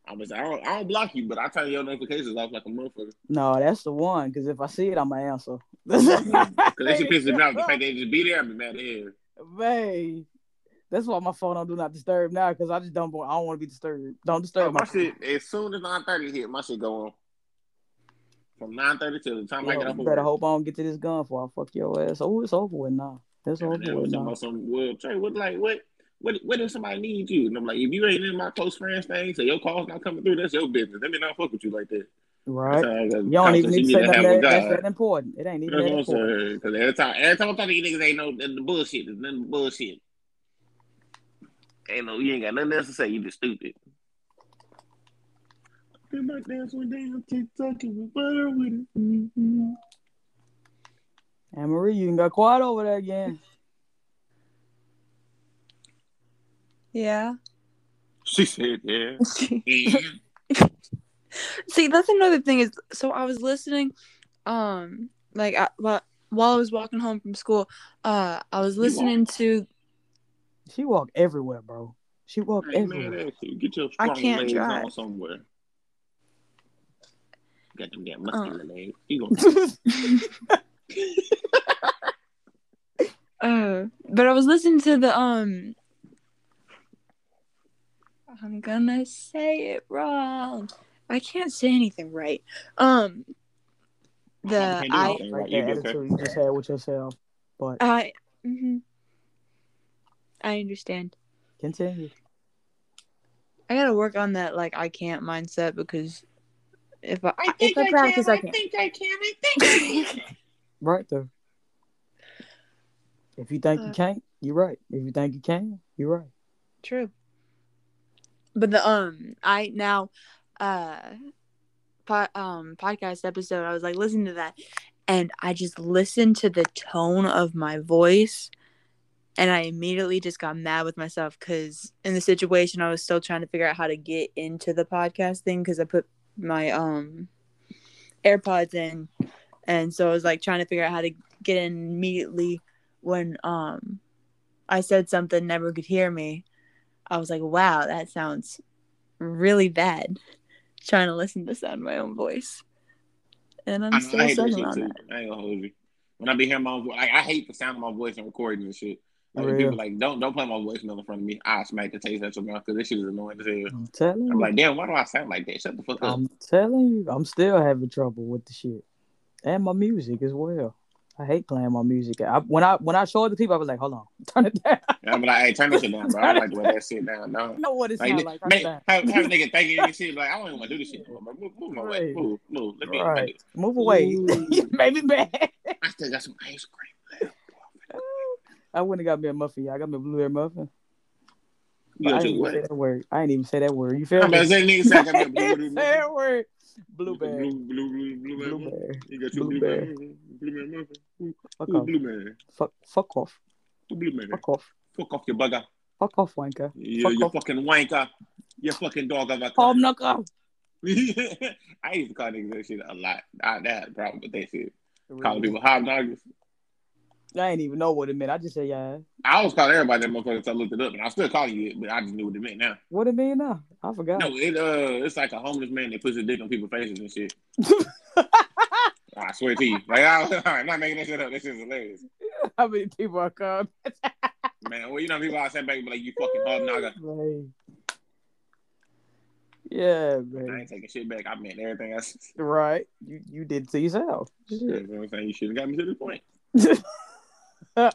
I was, I don't, I don't block you, but I turn your notifications off like a motherfucker. No, that's the one. Because if I see it, I'm going to answer. (laughs) Because that shit pisses me (laughs) off. The fact they just be there, I be mad at. Man. That's why my phone don't do not disturb now because I just don't I don't want to be disturbed. Don't Oh, disturb my my shit, as soon as 9.30 hit, my shit go on. From 9.30 till the time I get up. you better hope I don't get to this gun before I fuck your ass. Oh, it's over with now. It's over with now. about some, well, Trey, what, like, what, what, what if somebody needs you? And I'm like, if you ain't in my close friends thing, so your call's not coming through, that's your business. Let me not fuck with you like that. Right. That's I You don't even need to say have that, that's that important. It ain't even That's that important. Because every time, every time I'm talking to you niggas, ain't no the bullshit. There's nothing bullshit. Ain't no, you ain't got nothing else to say. You just stupid. Did my dance one day on TikTok and we butter with it. Mm-hmm. Marie, you done got quiet over there again. Yeah. She said, yeah. (laughs) yeah. See, that's another thing is so I was listening, um, like I, while while I was walking home from school, uh, I was You listening to. She walk everywhere, bro. She walk I ain't mad everywhere. at you. Get your I strong can't legs drive. on somewhere. Got them damn Uh. muscular legs. You gonna (laughs) (laughs) Uh, but I was listening to the um. I'm gonna say it wrong. I can't say anything right. Um, the can't I anything. like right, that you be okay. attitude you just had with yourself. But I mhm. I understand. continue. I gotta work on that like I can't mindset because if I, if I practice I, can. I think I can. I think I can. (laughs) Right there. If you think you Uh, can't, you're right. If you think you can, you're right. True. But the um I now uh po- um podcast episode I was like listen to that and I just listened to the tone of my voice and I immediately just got mad with myself cuz in the situation I was still trying to figure out how to get into the podcast thing cuz I put my um AirPods in and so I was like trying to figure out how to get in immediately when um I said something never could hear me. I was like, wow, that sounds really bad. Trying to listen to the sound of my own voice. And I'm I, still I hate that sucking on that. I ain't gonna hold you. When I be hearing my own voice, like I hate the sound of my voice and recording and shit. Like when Real. people like don't don't play my voicemail in front of me. I smack the taste out your mouth because this shit is annoying as hell. I'm telling I'm you. like, damn, why do I sound like that? Shut the fuck up. I'm telling you. I'm still having trouble with the shit. And my music as well. I hate playing my music. I, when I when I show it to people, I was like, hold on, (laughs) turn it down. I'm like, hey, turn this shit down, bro. I don't like the way that shit down. No. (laughs) I know what it Like, like. Turn make, it down. have, have a nigga (laughs) thinking and shit like I don't even want to do this shit. no more. Move, move my way. Right. Move, move. Let me. Right. Move away. Ooh. you made me mad. I still got some ice cream left. I went and got me a muffin. y'all. I got me a blueberry muffin. You I ain't even say that word. I ain't even say that word. You feel about me? to say nigga say I got I my blue, ain't blue, say blue, that word. Blue, Blueberry. blue, blue, blue, blue, blue, blue. Blueberry. You got your blue Blueberry. man, blue. Who, Fuck who off. blue man? Fuck, fuck off. Who blue man? Fuck off. Fuck off your bugger. Fuck off, wanker. You, Fuck you off. fucking wanker. You fucking dog of a Palm cunt. knuckle. I used to call niggas that shit a lot. I had a problem with that shit. Calling people hobnoggers. I ain't even know what it meant. I just said yeah. I always call everybody that motherfucker until I looked it up, and I'm still calling you it, but I just knew what it meant now. What it mean now? I forgot. No, it uh, it's like a homeless man that puts his dick on people's faces and shit. (laughs) I swear to you, like I, (laughs) I'm not making that shit up. This is hilarious, (laughs) How many people are called? man. Well, you know people I sat back and be like, "You fucking hobnogger." Like, Yeah, man. I ain't taking shit back. I meant everything said. Right. You you did to yourself. You Shit. know what I'm saying? You should have got me to this point. I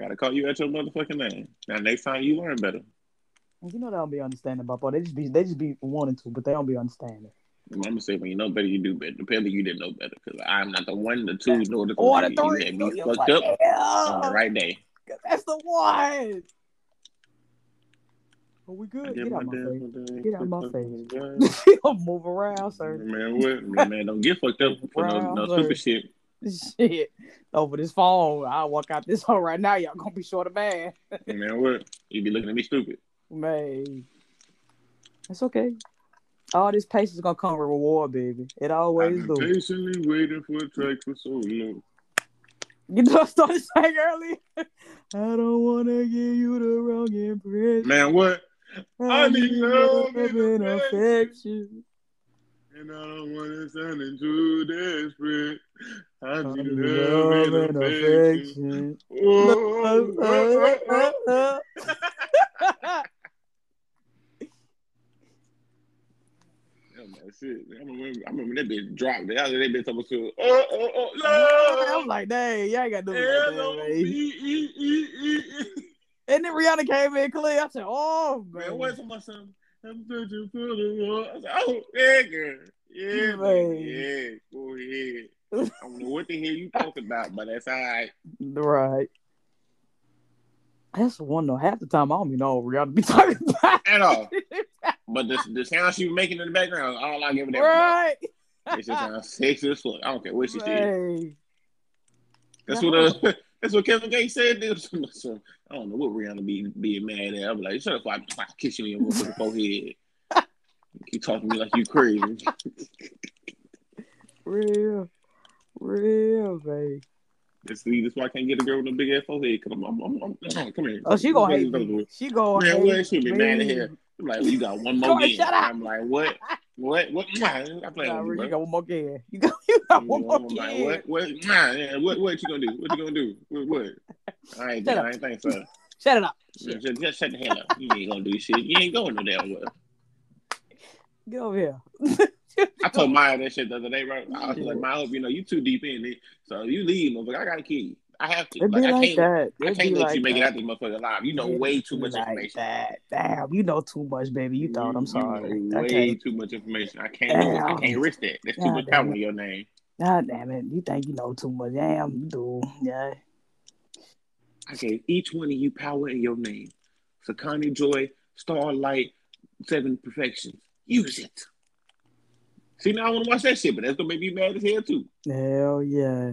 gotta call you at your motherfucking name. Now next time you learn better. You know they don't be understanding about boy. They just be they just be wanting to, but they don't be understanding. I'm gonna say when you know better, you do better. Apparently, you didn't know better because I'm not the one, the two, nor the Or three. the You had me fucked you're up like, on the right day. That's the one. Are we good? get Get out my my face. Get out my face. (laughs) Move around, sir. Man, what? Man, man, don't get fucked up (laughs) for no, no stupid shit. (laughs) Shit. Oh, Over this phone. I'll walk out this (laughs) hole right now. Y'all gonna be short of man. Man, what? You be looking at me stupid. Man. It's okay. All this patience is gonna come with reward, baby. It always do. patiently waiting for a track for so long. You (laughs) I started saying earlier? I don't wanna give you the wrong impression. Man, what? I need love and affection. And I don't want to sound too desperate. I need love love and affection. Oh, shit. I remember, I remember that bitch dropped. Other day, bitch talking about, oh, oh, oh, I'm love. like, dang, you ain't gotta do that. And then Rihanna came in clear. I said, oh, Man, man. what's my son? I'm for the one. I oh, girl. Yeah, Man. Yeah, go ahead. I don't know what the hell you talking about, but that's all right. Right. That's the one though. Half the time I don't even know what Rihanna be (laughs) talking about. At all. (laughs) But the, the sound she was making in the background, all I give a damn about. right. It just sounds sexy as fuck. I don't care what she said. That's what uh, (laughs) that's what Kevin Gates said. Dude. So, (laughs) I don't know what Rihanna be being mad at. I'm like, shut up, I, I kiss you in your motherfucking forehead. (laughs) Keep talking to me like you crazy. (laughs) Real. Real, baby. That's, that's why I can't get a girl with a big ass forehead. Cause I'm, I'm, I'm, I'm, come here. Oh, she gonna hate me. She gonna Man, hate? She be me. mad at here. I'm like, well, you got one more ahead, game. I'm like, what? What? What? Nah, I play Nah, with you, you got one more game. (laughs) You got, you got one more I'm like, game. what? What? What? What you gonna do? What you gonna do? What? what? I ain't, Shut I ain't think so. (laughs) Shut it up. Just, just, just shut the hell up. You ain't gonna do shit. You ain't going no damn well. Get over here. (laughs) I told Maya that shit the other day, bro. I was like, Maya, hope you know you too deep in it. So you leave, motherfucker. I gotta kill you. I have to. It be Like, I like can't. that. I can't be let like you make it that. out this motherfucker alive. You know It way too be much like information. That. Damn, you know too much, baby. You thought I'm sorry. I way can't. too much information. I can't. it. I can't risk that. That's too God much damn power in your name. God damn it. You think you know too much. Damn, you do. Yeah. I gave each one of you power in your name. Sekani Joy, Starlight, Seven Perfections. Use it. See, now I want to watch that shit, but that's gonna make me mad as hell too. Hell yeah.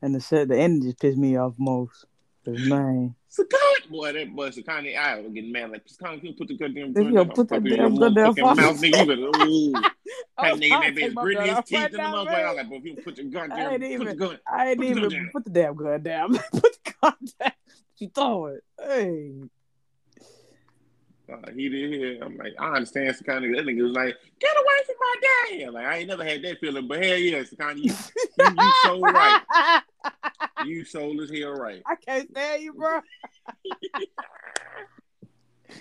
And the set, the ending just pissed me off most. Cause man, Sekani, boy, that boy Sekani, I was getting mad. Like Sekani, you put the goddamn If you put your damn goddamn mouth, nigga. You better, (laughs) ooh. That nigga, that bitch gritting his teeth in the motherfucker. I was like, bro, if you put your gun I ain't even- the. I ain't Put the even put the damn gun down. (laughs) put the gun down. She throw it. Hey. Uh, he did here. I'm like, I understand Sekani. That nigga was like, get away from my daddy. I'm like, I ain't never had that feeling, but hell yeah, Sekani, you, you, you so right. (laughs) You sold as hell right. I can't stand you, bro. (laughs)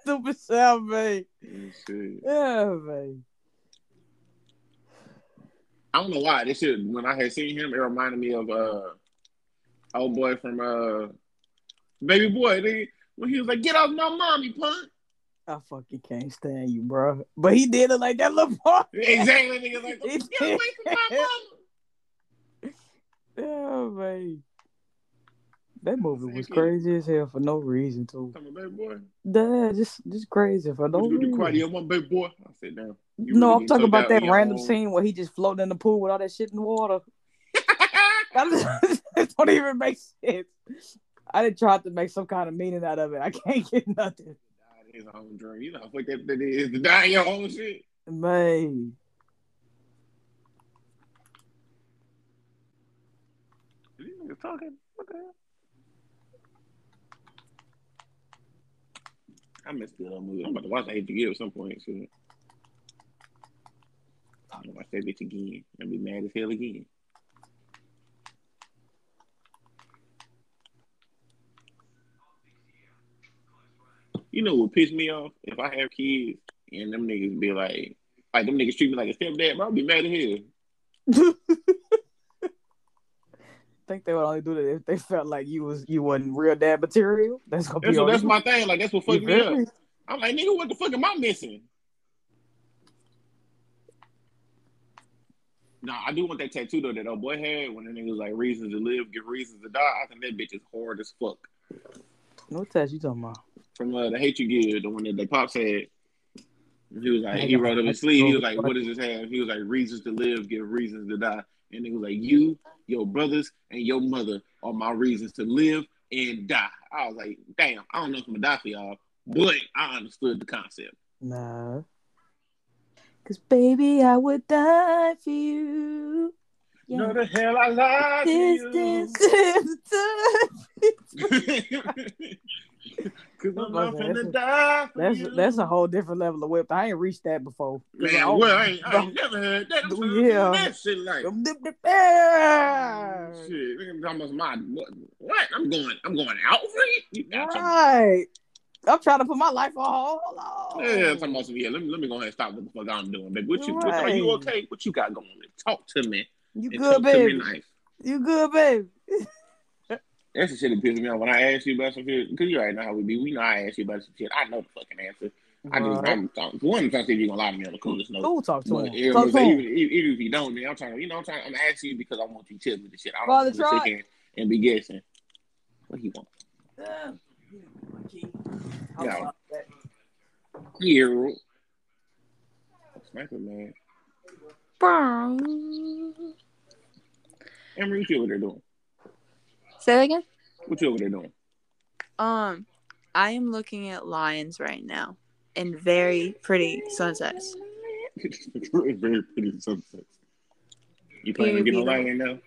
Stupid self, man. Yeah, man. I don't know why. This shit, when I had seen him, it reminded me of uh old boy from uh Baby Boy. Nigga, when he was like, get off my mommy, punk. I fucking can't stand you, bro. But he did it like that little boy. Exactly, nigga. Like, (laughs) get away from my mama. Yeah, (laughs) oh, man. That movie was crazy as hell for no reason, too. Come on, baby boy. Yeah, just just crazy for no What you gonna do, reason. karate on my baby boy? I said, down. You no, really I'm talking about that random own- scene where he just floating in the pool with all that shit in the water. (laughs) That that don't even make sense. I didn't try to make some kind of meaning out of it. I can't get nothing. his own dream. You know how fuck that, that is to die in your own shit. Man. These niggas talking. What the hell? I missed the other movie. I'm about to watch I Hate to Give at some point. So. I'm gonna watch that bitch again. I'll be mad as hell again. You know what pissed me off? If I have kids and them niggas be like, like them niggas treat me like a stepdad, bro. I'd be mad at hell. (laughs) think they would only do that if they felt like you was you wasn't real dad material. That's gonna That's be what, on that's my thing. Like that's what fucked me up. I'm like, nigga, what the fuck am I missing? Nah, I do want that tattoo though that old boy had when the nigga was like reasons to live, give reasons to die. I think that bitch is hard as fuck. What test you talking about? From uh, the hate you give, the one that the pop said. He was like, he wrote up his sleeve. He was like, what does this have? He was like, reasons to live, give reasons to die. And it was like, you, your brothers, and your mother are my reasons to live and die. I was like, damn, I don't know if I'm gonna die for y'all, but I understood the concept. Nah. Cause baby, I would die for you. No, the hell I lied to This, you. this, this. (laughs) (laughs) (laughs) Cause I'm not That's finna a- die That's you. that's a whole different level of whip. I ain't reached that before. Man, well, I ain't, I ain't (laughs) never heard that. I'm Yeah. that shit like. Yeah. Mm, shit, nigga, talking about my what, what? I'm going. I'm going out for it. You got some- Right. I'm trying to put my life on hold. Hold on. Yeah, talking about some. Yeah, let me let me go ahead and stop what the fuck I'm doing, baby. What you? What, are you okay? What you got going? Talk to me. You good, talk to me baby? nice. You good, baby? (laughs) That's the shit that pisses me off when I ask you about some shit. Because you already know how we be. We know I ask you about some shit. I know the fucking answer. I just, Right. I'm, I'm, one, I'm trying to see if you're going to lie to me on the coolest note. Go talk to But him. yeah, Talk to even, him. even even if you don't, man, I'm trying to, you know, I'm trying, I'm asking you because I want you to tell me the shit. I don't want to sit here and be guessing. What he want? Yeah. Yeah. Sniper man. Emery, what you over there doing? Say that again. What you over there doing? Um, I am looking at lions right now and very pretty sunsets. (laughs) very pretty sunset. You planning on getting a lion now?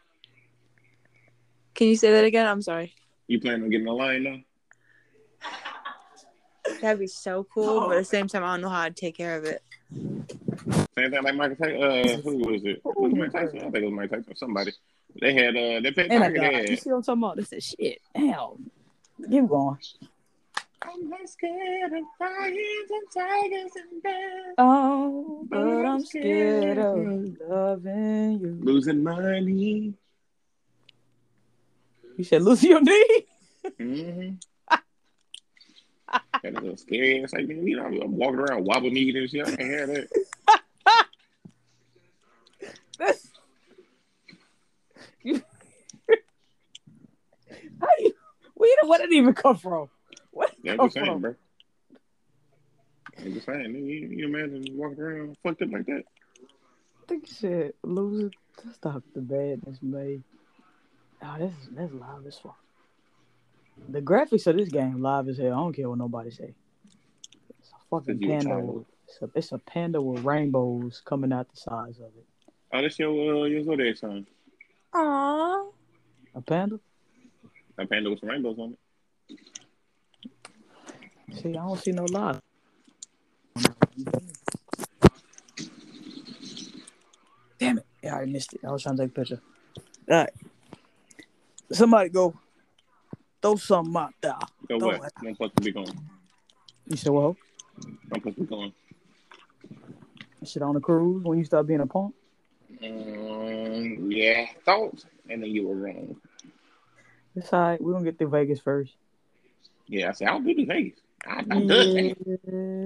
Can you say that again? I'm sorry. You planning on getting a lion now? That'd be so cool, but at the same time, I don't know how to take care of it. Same thing like Michael Tyson. Uh, who was it? Was it Mike Tyson? I think it was Mike Tyson or somebody. They had uh, they paid And I. They You had. see what I'm talking about? They said, shit, damn. Keep going. I'm not scared of lions and tigers and bears. Oh, but I'm scared of loving you. Losing money. You said lose your knee? Mm-hmm. (laughs) that is a scary ass. Like, man, you know, I'm walking around wobbling kneed and shit. I can't hear that. That's you. (laughs) How you? Where did where did it even come from? Did Yeah, come saying, from? bro. I'm just saying, you, you imagine walking around fucked up like that? I Think shit, loser. Stop the badness, man. Oh, this is that's live as fuck. The graphics of this game live as hell. I don't care what nobody say. It's a fucking Cause you a panda. With, it's, a, it's a panda with rainbows coming out the sides of it. Oh, that's your uh, your Zodiac son. Aww. A panda? A panda with some rainbows on it. See, I don't see no live. Damn it. Yeah, I missed it. I was trying to take a picture. All right. Somebody go throw something out there. Go Throw what? it. I'm supposed to be going. You said, well, I'm supposed to be going. shit on the cruise when you start being a punk? Um, yeah, thought, and then you were wrong. It's all right. We're going to get to Vegas first. Yeah, I said I'll do the Vegas. I, I done that.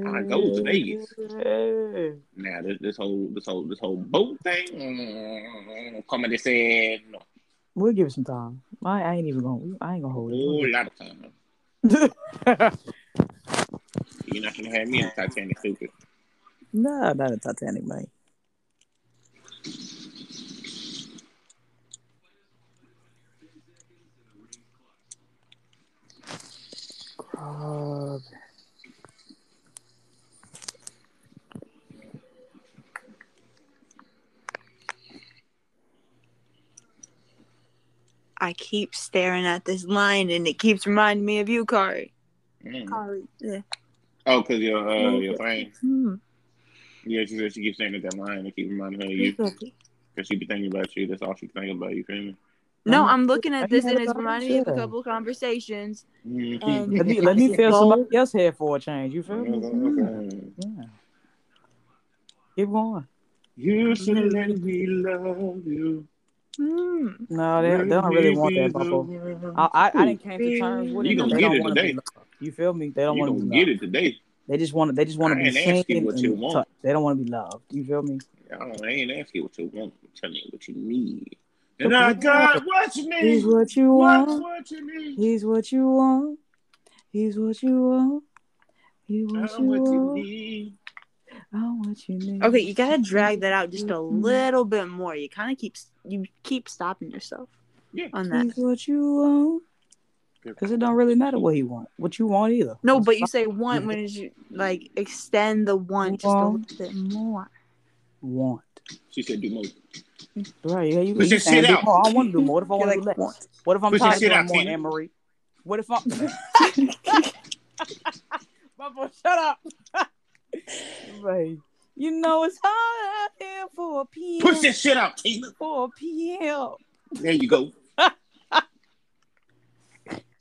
I go to Vegas. Yeah. Now this this whole this whole this whole boat thing. Mm, comedy said no. We'll give it some time. I, I ain't even going. to I ain't gonna hold whole it. lot of time. (laughs) You're not gonna have me in Titanic stupid. nah, not a Titanic, man. Grub. I keep staring at this line and it keeps reminding me of you, Kari. Mm. Kari. Yeah. Oh, cause your uh your thing. Hmm. Yeah, she said she keeps saying at that line and keep reminding her of you. Cause she be thinking about you. That's all she think about. You feel me? No. I'm looking at this and it's reminding me of a couple of conversations. Mhm. And Let me let me feel (laughs) somebody else head for a change. You feel me? Okay. Yeah. Keep going. You should let me love you. Mm. No, they, they don't really want that, Bubba. I, I, I didn't came to terms with it. You gonna get it today. You feel me? They don't want to get it today. They just want to. They just want to be ain't seen asking what you want. touched. They don't want to be loved. You feel me? I, don't, I ain't asking what you want. I'm telling you what you need. But And I what- got what you He's what you What's want. what you need. He's what you want. He's what you want. He's what I'm you what you want. need. I'm what you need. Okay, you gotta drag that out just a little bit more. You kind of keep you keep stopping yourself Yeah. on that. He's what you want. Because it don't really matter what he want. What you want either. No, but you say want when you like extend the want just a little bit more. want. She said do more. Right, yeah, you, Push you that shit do out. more. I want to do more. What if I want to like, do less? want. What if I'm Push tired of shit doing out, more, Tina. Anne Marie? What if I'm (laughs) (laughs) Bubba, shut up. (laughs) right. You know it's hard out here for a PM. Push that shit out, Tina. For a PM. There you go.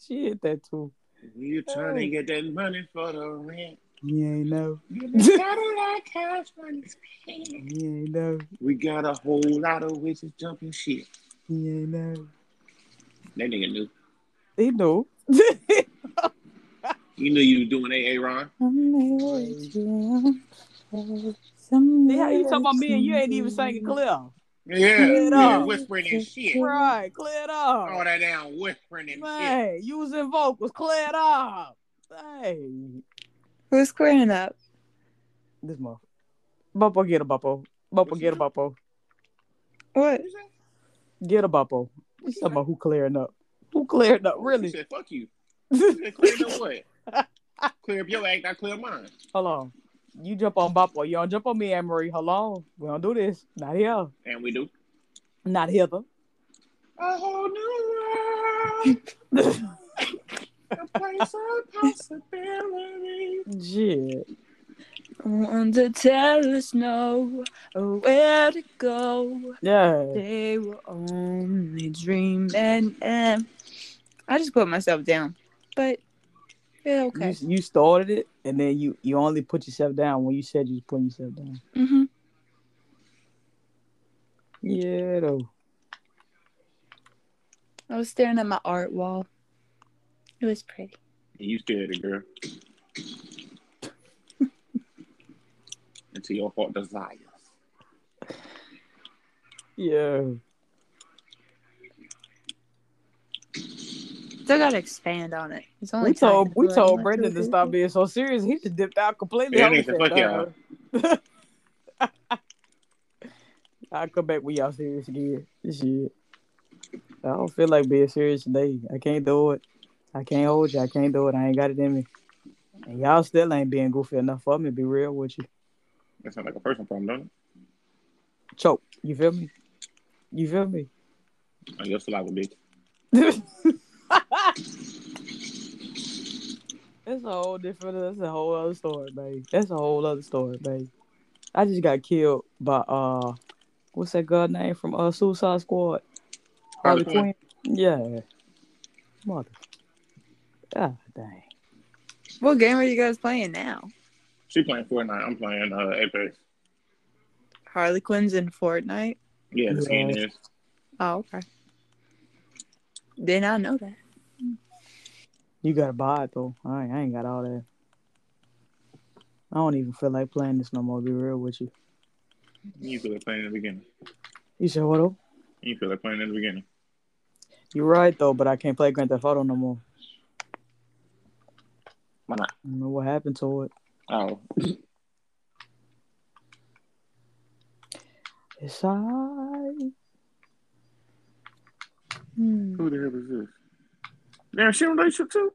She hit that too. You trying to get that money for the rent. You ain't know. You just gotta like cash money spent. You ain't know. We got a whole lot of witches jumping shit. You ain't know. That nigga knew. He knew. (laughs) You knew you was doing AA, Ron. See how you talking about me and you ain't even singing clear. Yeah, Clear it yeah, up. whispering and shit. Right, clear it up. All that down whispering and shit. Man, using vocals, clear it up. Hey, Who's clearing up? this motherfucker. Buppo, get a buppo. Buppo, get a buppo. What? Get a buppo. You talking about who clearing up? Who clearing up? She Really? said, fuck you. (laughs) She said, clear up what? (laughs) clear up your act, I clear mine. Hold on. You jump on Buppo. You don't jump on me, Anne Marie. Hold on. We don't do this. Not here. And we do. Not here though. A whole new world. a place of possibility. Shit. Want to tell us no where to go. Yeah. They were only dreaming. And I just put myself down, but yeah, okay. You, you started it, and then you you only put yourself down when you said you was putting yourself down. hmm Yeah, though. I was staring at my art wall. It was pretty. You scared it, girl. (laughs) Into your heart desires. Yeah. Still gotta expand on it. It's only We told we for, told like, Brendan to stop being so serious. He just dipped out completely. Yeah, I nigga, said, fuck "Nah." (laughs) I'll come back with y'all serious again. Shit. I don't feel like being serious today. I can't do it. I can't hold you. I can't do it. I ain't got it in me. And y'all still ain't being goofy enough for me. to Be real with you. That sounds like a personal problem, don't it? Choke. You feel me? You feel me? On your saliva, bitch. (laughs) It's a whole different. That's a whole other story, babe. That's a whole other story, babe. I just got killed by uh, what's that girl name from uh Suicide Squad? Harley Harley Quinn. Quinn. Yeah. Mother. God dang. What game are you guys playing now? She playing Fortnite. I'm playing uh, Apex. Harley Quinn's in Fortnite. Yeah, the skin Yeah. is. Oh, okay. Did not know that. You gotta buy it though. I ain't, I ain't got all that. I don't even feel like playing this no more. Be real with you. You feel like playing in the beginning. You said what? though? You feel like playing in the beginning. You're right though, but I can't play Grand Theft Auto no more. Why not? I don't know what happened to it. Oh, It's alright. Hmm. who the hell is this? Damn, she in a relationship too?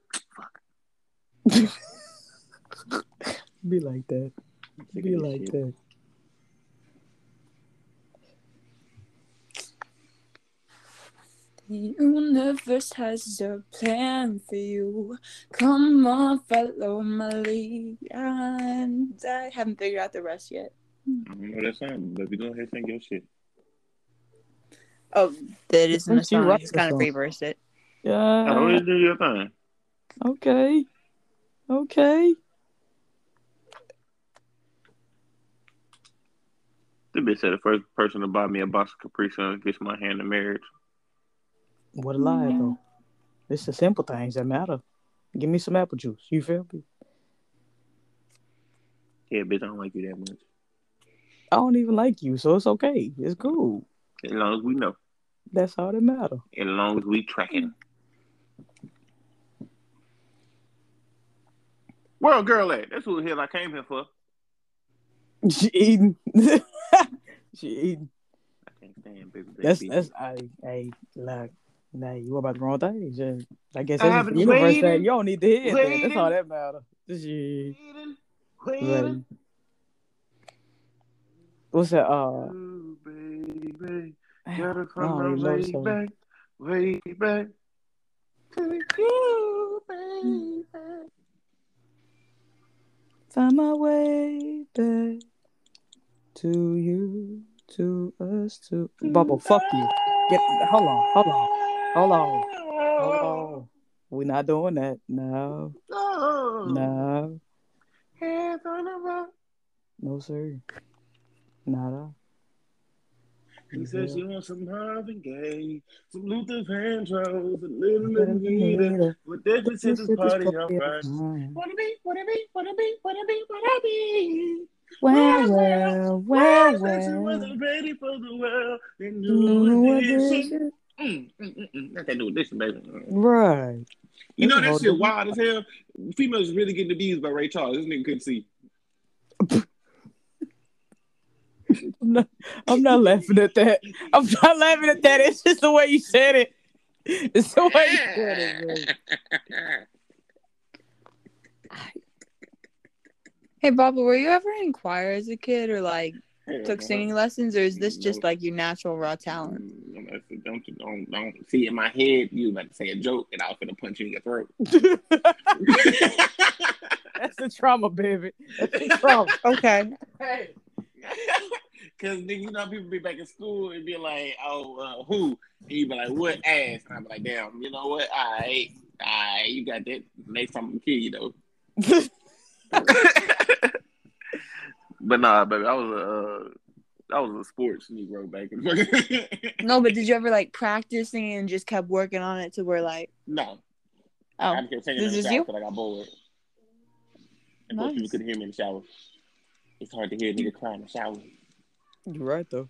Be like that. Be like that. The universe has a plan for you. Come on, follow my lead. And I haven't figured out the rest yet. I don't know that song, but we go ahead and sing your shit. Oh, that isn't a She song. I writes just the kind of song. reversed it. I Yeah. always do your thing. Okay. Okay. The bitch said the first person to buy me a box of Capri Sun gets my hand in marriage. What a lie, though. It's the simple things that matter. Give me some apple juice. You feel me? Yeah, bitch, I don't like you that much. I don't even like you, so it's okay. It's cool. As long as we know. That's all that matter. As long as we tracking. Where a girl at? That's who the hell I came here for. She eating. (laughs) she eating. I can't stand baby. That's baby. that's I hey look. Nah, you about the wrong thing. Just, I guess that's the universe waiting, thing. You don't need to hear that. That's all that matter. Shit. Waiting. What's that? Uh, Ooh, baby, gotta come know way back, way back to you, baby. Find my way back to you, to us, to Bubble. Fuck you. Get hold on, hold on, hold on, hold on. We're not doing that. No, no, hands on the rock. no, sir. Not all. He said she wants some Marvin Gaye, some Luther Vandross, a little Anita. But they just hit this party on Friday. Wanna be, wanna be, wanna be, wanna be, wanna be. Well, well, well, Said she well. wasn't ready for the world. And New new edition. edition. Mm, mm, mm, mm. Not that new edition, baby. Right. You know That's a that whole shit different- wild as hell. Females really getting abused by Ray Charles. This nigga couldn't see. (laughs) I'm not, I'm not laughing at that. I'm not laughing at that. It's just the way you said it. It's the way you said it, man. (laughs) Hey, Baba, were you ever in choir as a kid or like took singing lessons, or is this just like your natural raw talent? Mm, Don't, don't, don't, don't see in my head you about to say a joke and I was gonna punch you in your throat. (laughs) (laughs) That's the trauma, baby. That's the trauma. Okay. Hey. Cause then you know people be back in school and be like, oh, uh, who? And you be like, what ass? And I'm like, damn, you know what? All right, all right, you got that. Next time I'm kill you though. (laughs) but nah, baby, I was a, uh, I was a sports Negro back in. The (laughs) No, but did you ever like practice singing and just kept working on it to where like, no, oh, I just kept singing in This the is shower you? until I got bored. And most people couldn't hear me in the shower. It's hard to hear a nigga crying, in the shower. You're right though.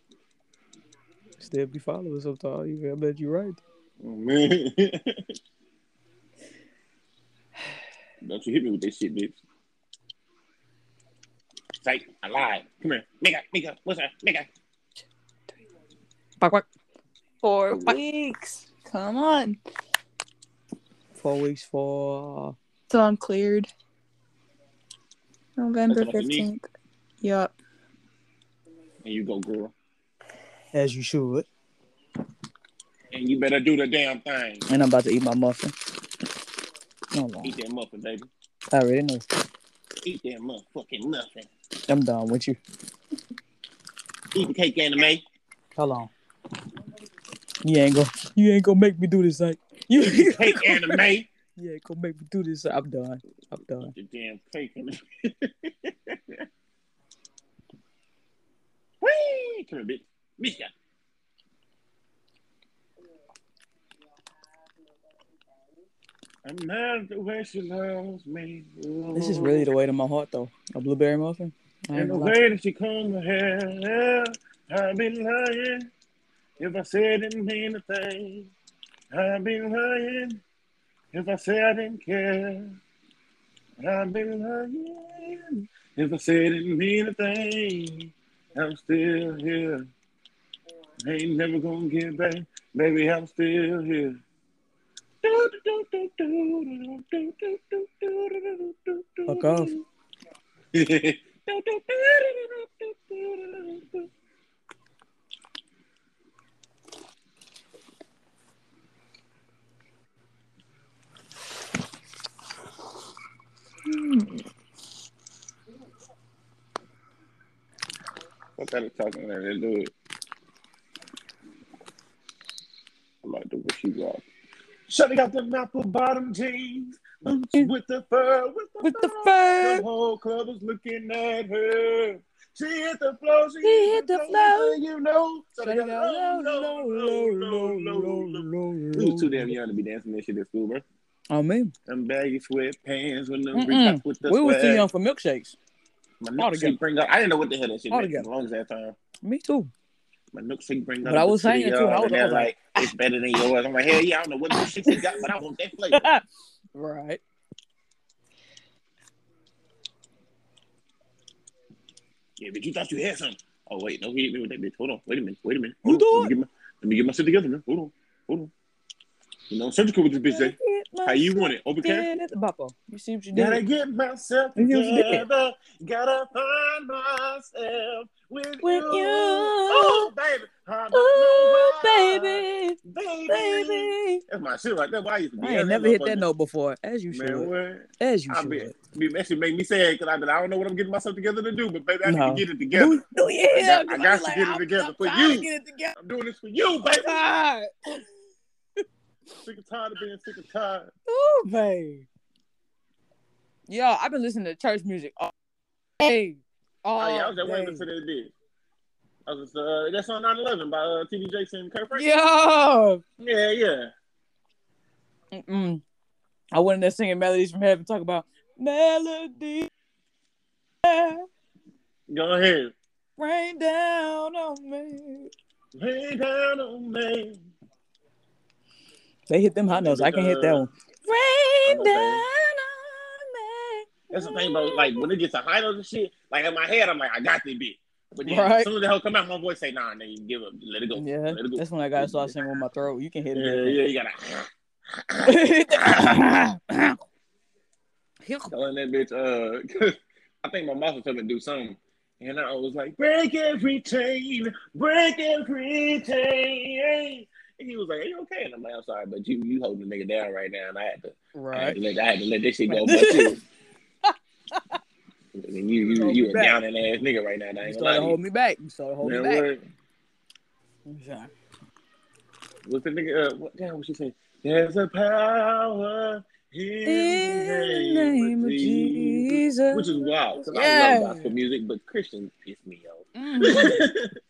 Still be following sometimes. I bet you're right. Oh, (laughs) man. Don't you hit me with this shit, bitch. Say, I lied. Come here. Mika. Mika, what's up, Mika? Back, back. Four weeks. Come on. Four weeks for. Uh, so I'm cleared. November 15th. Yep. And you go, girl. As you should. And you better do the damn thing. And I'm about to eat my muffin. Oh, eat that muffin, baby. I already know. Eat that motherfucking muffin. I'm done with you. Eat the cake, anime. Hold on. You ain't gonna, you ain't gonna make me do this, like you ain't cake anime. (laughs) Yeah, gonna make me do this. I'm done. I'm done. The damn cake. (laughs) Whee! Come here, bitch. Misha. I'm mad at the way she loves me. This is really the way to my heart though. A blueberry muffin. And the way that she come to hell, I've been lying. If I said I didn't mean a thing, I've been lying. If I said I didn't care, I've been lying. If I said I didn't mean a thing, I'm still here. Ain't never gonna get back, baby. I'm still here. Fuck off. (laughs) What kind of talking there? They do it. I'm about to do what she got. Shutting got the apple bottom jeans with the fur, with the, With the fur. fur. The whole club was looking at her. She hit the floor. She, She hit the floor. You know. So Shut they it go down, low, low, low, low, low, low. We was too damn young to be dancing that shit at school, bro. Oh man, Them baggy sweatpants with them Mm-mm. with the we were too swag. young for milkshakes. My together. bring up. I didn't know what the hell that shit meant as long as that time. Me too. My milkshake bring up. But I was saying it too, uh, I was- and I was they're like, it's better than yours. I'm like, hell yeah, I don't know what milkshake you got, but I want that flavor. (laughs) right. Yeah, but you thought you had something. Oh wait, no, he hit me with that bitch. Hold on, wait a minute, wait a minute. You Hold on. do Let me, get my, let me get my shit together, man. Hold on, hold on. You know, surgical with this bitch, Jay. How you want it? Open cash? Did it, Boppo. You see what you did? Gotta get myself You see what you did? together. Gotta find myself with, With you. you. Oh, baby. I don't Ooh, know why. baby, Baby. baby. That's my shit right there. Why I to be I ain't never hit that note before, as you Man, should. what? As you I should. be that shit make me sad because I like, I don't know what I'm getting myself together to do, but baby, I No. need to get it together. Do, do yeah, I got to get it together for trying to you. Get it together. I'm doing this for you, baby. Sick and tired of being sick and tired. Ooh, babe. Yo, I've been listening to church music all day. All Oh, yeah, I was at day. Wayman today, bitch. I was, uh, that's on 9 11 by uh, TD Jakes and Kirk Franklin. Yo. Yeah, yeah. Mm-mm. I went in there singing melodies from heaven, talk about melody Go ahead. rain down on me. Lay down on me. They hit them hot notes. I can hit that one. Rain down on me. That's the thing, bro. Like when it gets to high notes and shit, like in my head, I'm like, I got this bitch. But then Right. as soon as the hell come out, my voice say, Nah, nigga, give up, let it go, Yeah, let it go. that's when I gotta start singing with my throat. You can hit Yeah, it. yeah, you gotta (laughs) telling that bitch. Uh, (laughs) I think my mom was telling me to do something, and I was like, break every chain, break every chain. He was like, "Are you okay?" And I'm like, "I'm sorry, but you you holding the nigga down right now, and I had to, I had to let, I had to let this shit go." (laughs) But you, and you, you, Hold you a down and ass nigga right now. and I You ain't gonna started lie to to hold me back. You started to hold Man, me back. what? Yeah. What's the nigga? Uh, what hell was she saying? There's a power in, In the name of Jesus. Which is wild because I Yeah. love gospel music, but Christians piss me off. Mhm. (laughs)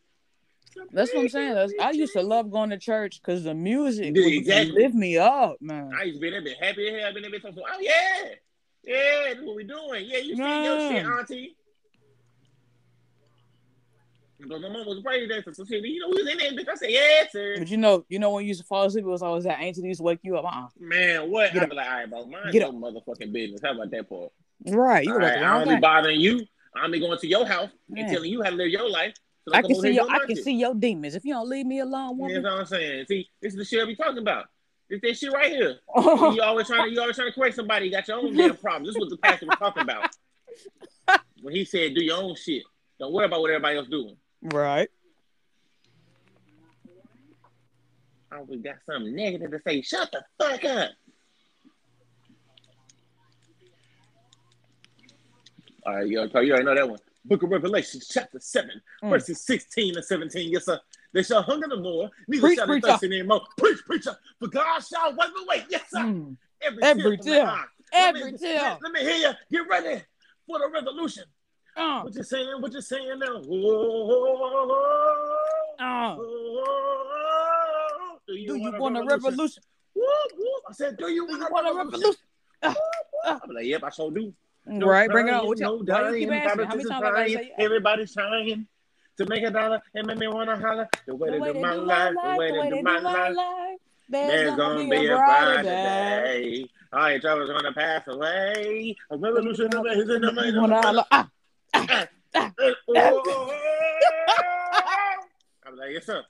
That's what I'm saying. That's, I used to love going to church because the music would exactly. lift me up, man. I used to be happy as hell, been there, been so, oh yeah, yeah, that's what we doing. Yeah, you see your shit, auntie. Because my mom was praise dancer, so shit, you know, we was in there, bitch. I said, yeah, sir. But you know, you know when you used to fall asleep, it was always that auntie that used to wake you up. Uh-uh. Man, what? Get I'd be like, all right, bro, mind Get your motherfucking business. How about that part? Right, you All right, I wrong only guy. bothering you. I'm be going to your house Man. and telling you how to live your life. I can see your, I can see your demons. If you don't leave me alone, You woman. know what I'm saying? See, this is the shit I be talking about. It's that shit right here. (laughs) you always trying to you always trying to correct somebody. You got your own damn problems. This is what the pastor was talking about (laughs) when he said, "Do your own shit. Don't worry about what everybody else doing." right. I always got something negative to say. Shut the fuck up. All right, already, you already know that one. Book of Revelation, chapter 7, Mm. verses 16 and 17. Yes, sir. They shall hunger no more, neither Preach, shall they thirst anymore. Preach, preacher. For God shall wipe away. Yes, sir. Mm. Every, Every tear. from tear. their eye. Let Every me- tear. Let, me hear you. Get ready for the revolution. Uh, What you saying? What you saying now? Whoa, uh. whoa, Do you want a revolution? Whoop, whoop. I said, do you Do want you a want a revolution? revolution? I'm like, yep, I sure do. No right, bring it on. What no you, why you keep dying, asking? How many politics is say? Everybody's trying to make a dollar and make me want to holler. The way they do my life, the way they do my life. There's gonna be a brighter day. All your troubles gonna pass away. A revolution of is in the mind. When I- ah, ah, ah, ah uh, uh, (laughs) uh. I'm like, yes, sir.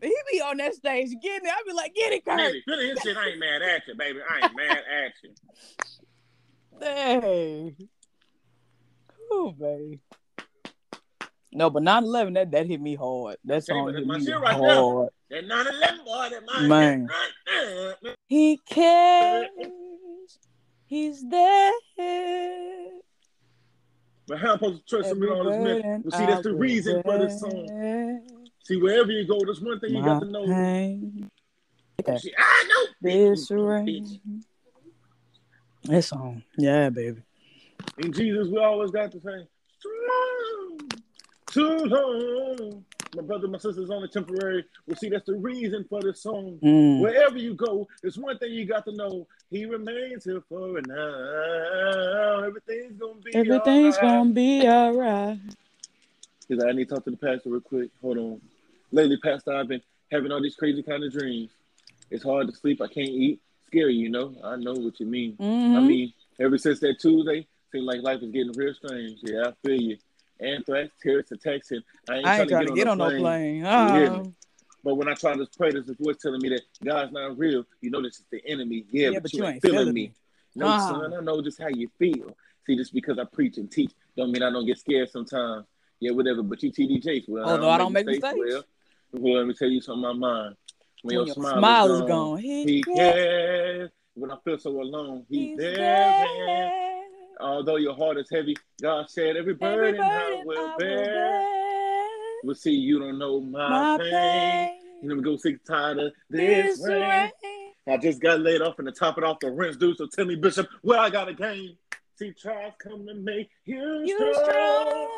he be on that stage getting it. I be like, get it, Kirk. Baby, finish his shit. I ain't mad at you, baby. I ain't mad at you. (laughs) Dang. Ooh, baby. No, but 9-11, that, that hit me hard. That Okay, song hit my me right there. hard. That 9-11 boy, that mine. Man. He cares. He's there. But how I'm supposed to trust him with all this man? Well, see, that's the reason for this song. See, wherever you go, there's one thing you got to know. Pain, See, I know. this Bitch. That song. Yeah, baby. In Jesus, we always got to say, Too long, too long. My brother, my sister's on only temporary. Well, see, that's the reason for this song. Mm. Wherever you go, it's one thing you got to know. He remains here for now. Everything's gonna be Everything's alright. gonna be alright. He's like, I need to talk to the pastor real quick. Hold on. Lately, Pastor, I've been having all these crazy kind of dreams. It's hard to sleep. I can't eat. Scary, you know. I know what you mean. I Mhm. mean, ever since that Tuesday, seems like life is getting real strange. Yeah, I feel you. Anthrax, terrorist attacks, and I ain't, I ain't trying to get on no plane. plane. You hear me? Oh. But when I try to pray, there's a voice telling me that God's not real. You know this is the enemy. Yeah, Yeah, but, you, ain't feeling, me. No, Ah. son, I know just how you feel. See, just because I preach and teach, don't mean I don't get scared sometimes. Yeah, whatever. But you TD Jakes, well, Although I don't make mistakes. Well, well, let me tell you something on my mind. When, When your, smile, smile is gone, gone, he he cares. When I feel so alone, he's, He's there. there. Although your heart is heavy, God said every Every burden I will I will bear. bear. Well, see, you don't know my, My pain. pain. You never go sick tired of this, This rain. rain. I just got laid off and to top it off the rent's due. So tell me, Bishop, where I got a game. See, trials come to make you, You strong. strong.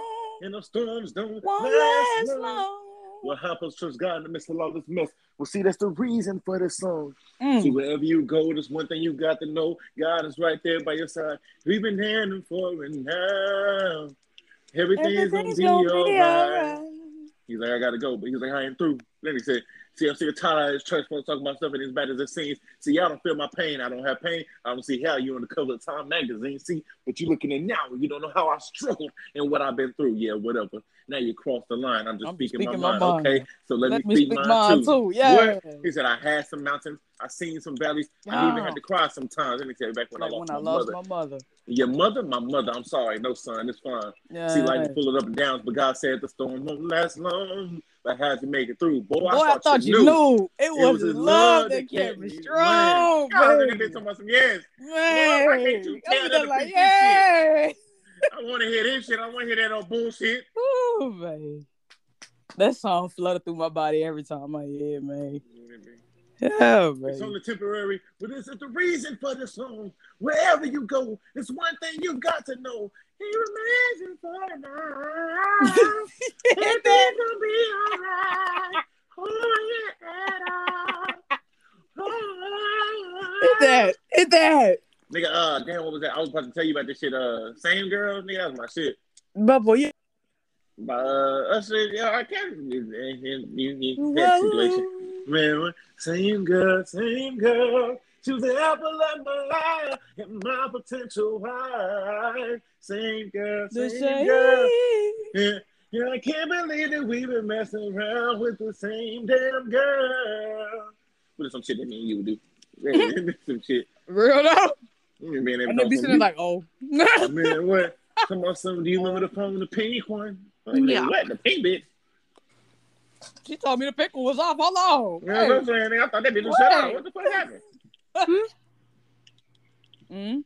And the storms don't Won't last last long. long. Well, help us trust God in the midst of all this mess. Well, see, that's the reason for this song. See, Mm. wherever you go, there's one thing you got to know. God is right there by your side. We've been handing for it now. Everything's, Everything's gonna be, gonna be alright. alright. He's like, I gotta go, but he's like, I ain't through. Then he said, See, I'm sick tired of church folks talking about stuff and as bad as it seems. See, y'all don't feel my pain. I don't have pain. I don't see how you on the cover of Time magazine. See, but you looking at now, you don't know how I struggled and what I've been through. Yeah, whatever. Now you cross the line. I'm just I'm speaking, speaking my, my mind. mind. Okay, so let, Let me speak, speak mine, mine too. too. Yeah. What? He said, I had some mountains. I seen some valleys. I even had to cry sometimes. Let me tell you back when Like I lost when I my lost mother. my mother. Your mother, my mother. I'm sorry, no son, it's fine. Yeah. See, life is full of up and downs, but God said the storm won't last long. But how'd you make it through? Boy, Boy, I thought, you, knew. knew. It It was his love that kept me strong, God, baby. they talking about some yes. Man, why can't you tell that like, yeah. I want to hear this shit. I want to hear that old bullshit. Ooh, man. That song flooded through my body every time I hear it, man. Yeah, It's only temporary, but this is the reason for the song. Wherever you go, it's one thing you got to know. He remains in for now. Everything's gonna be alright. Oh yeah. Oh, Hit that. Hit that. Nigga, uh, damn, what was that? I was about to tell you about this shit. Uh, same girl, nigga, that was my shit. Bubble, yeah. But uh, I said, yeah, I can't. That situation. Man, same girl, same girl. She was the apple of my eye and my potential wife. Same girl, The same girl. Yeah, yeah, I can't believe that we've been messing around with the same damn girl. What is some shit that me and you would do? Some (laughs) shit. Real though. You Man, And they be sitting like, oh. man, what? Come on, some. Do you remember the phone, the pink one? Like, Yeah. What? The pink bitch? she told me the pickle was off. Hold on. You know what I'm saying? I thought that bitch was shut up. What the fuck happened? Mm.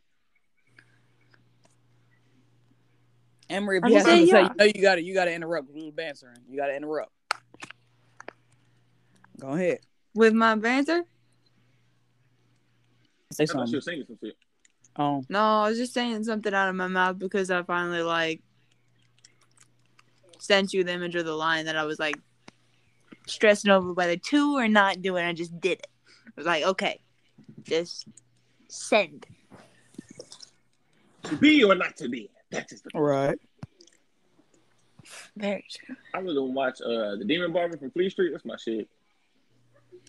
Emery, if I you have just something to say, yeah. you know you gotta you gotta interrupt. We was answering. You gotta interrupt. Go ahead. With my banter? Say I thought she was singing some shit. Oh. No, I was just saying something out of my mouth because I finally like sent you the image of the line that I was like stressing over whether to or not do it. I just did it. I was like, okay, just send. To be or not to be. That is the. All right. Very true. I was gonna watch uh the Demon Barber from Fleet Street. That's my shit.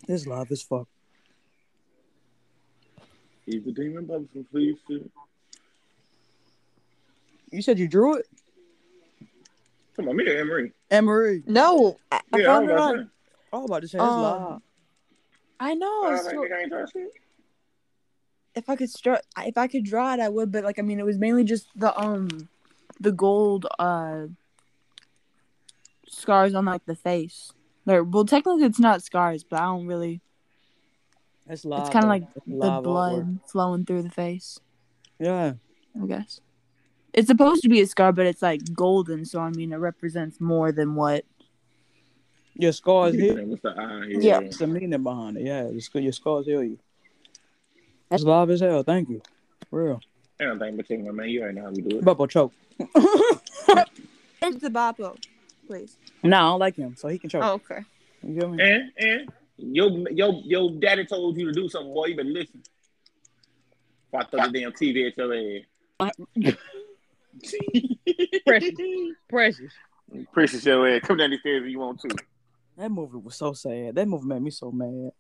This live as fuck. He's the Demon Barber from Fleet Street. You said you drew it? Come on, me or Emery. Emery. No, I, I Yeah, I found was it on. say. I was about to say it's Oh. live. I know. Uh, so- like, nigga ain't draw shit. if I could draw, if I could draw it, I would. But like, I mean, it was mainly just the um, the gold uh scars on like the face. Or, well, technically, it's not scars, but I don't really. It's live. It's kind of like It's the blood artwork. flowing through the face. Yeah. I guess it's supposed to be a scar, but it's like golden. So I mean, it represents more than what. Your scars Yeah, here. What's the eye here? Yeah. It's a meaning behind it. Yeah. Your, sc- your scars heal you. That's live as hell. Thank you. Real. I don't think but take my man. You already know how we do it. Bubble choke. (laughs) It's the Boppo, please. No, I don't like him, so he can choke. Oh, okay. You feel me? And and your your your daddy told you to do something, boy. You better listen. If I throw the damn TV at your ass. (laughs) Precious. Precious. Precious your ass. Come down these stairs if you want to. That movie was so sad. That movie made me so mad.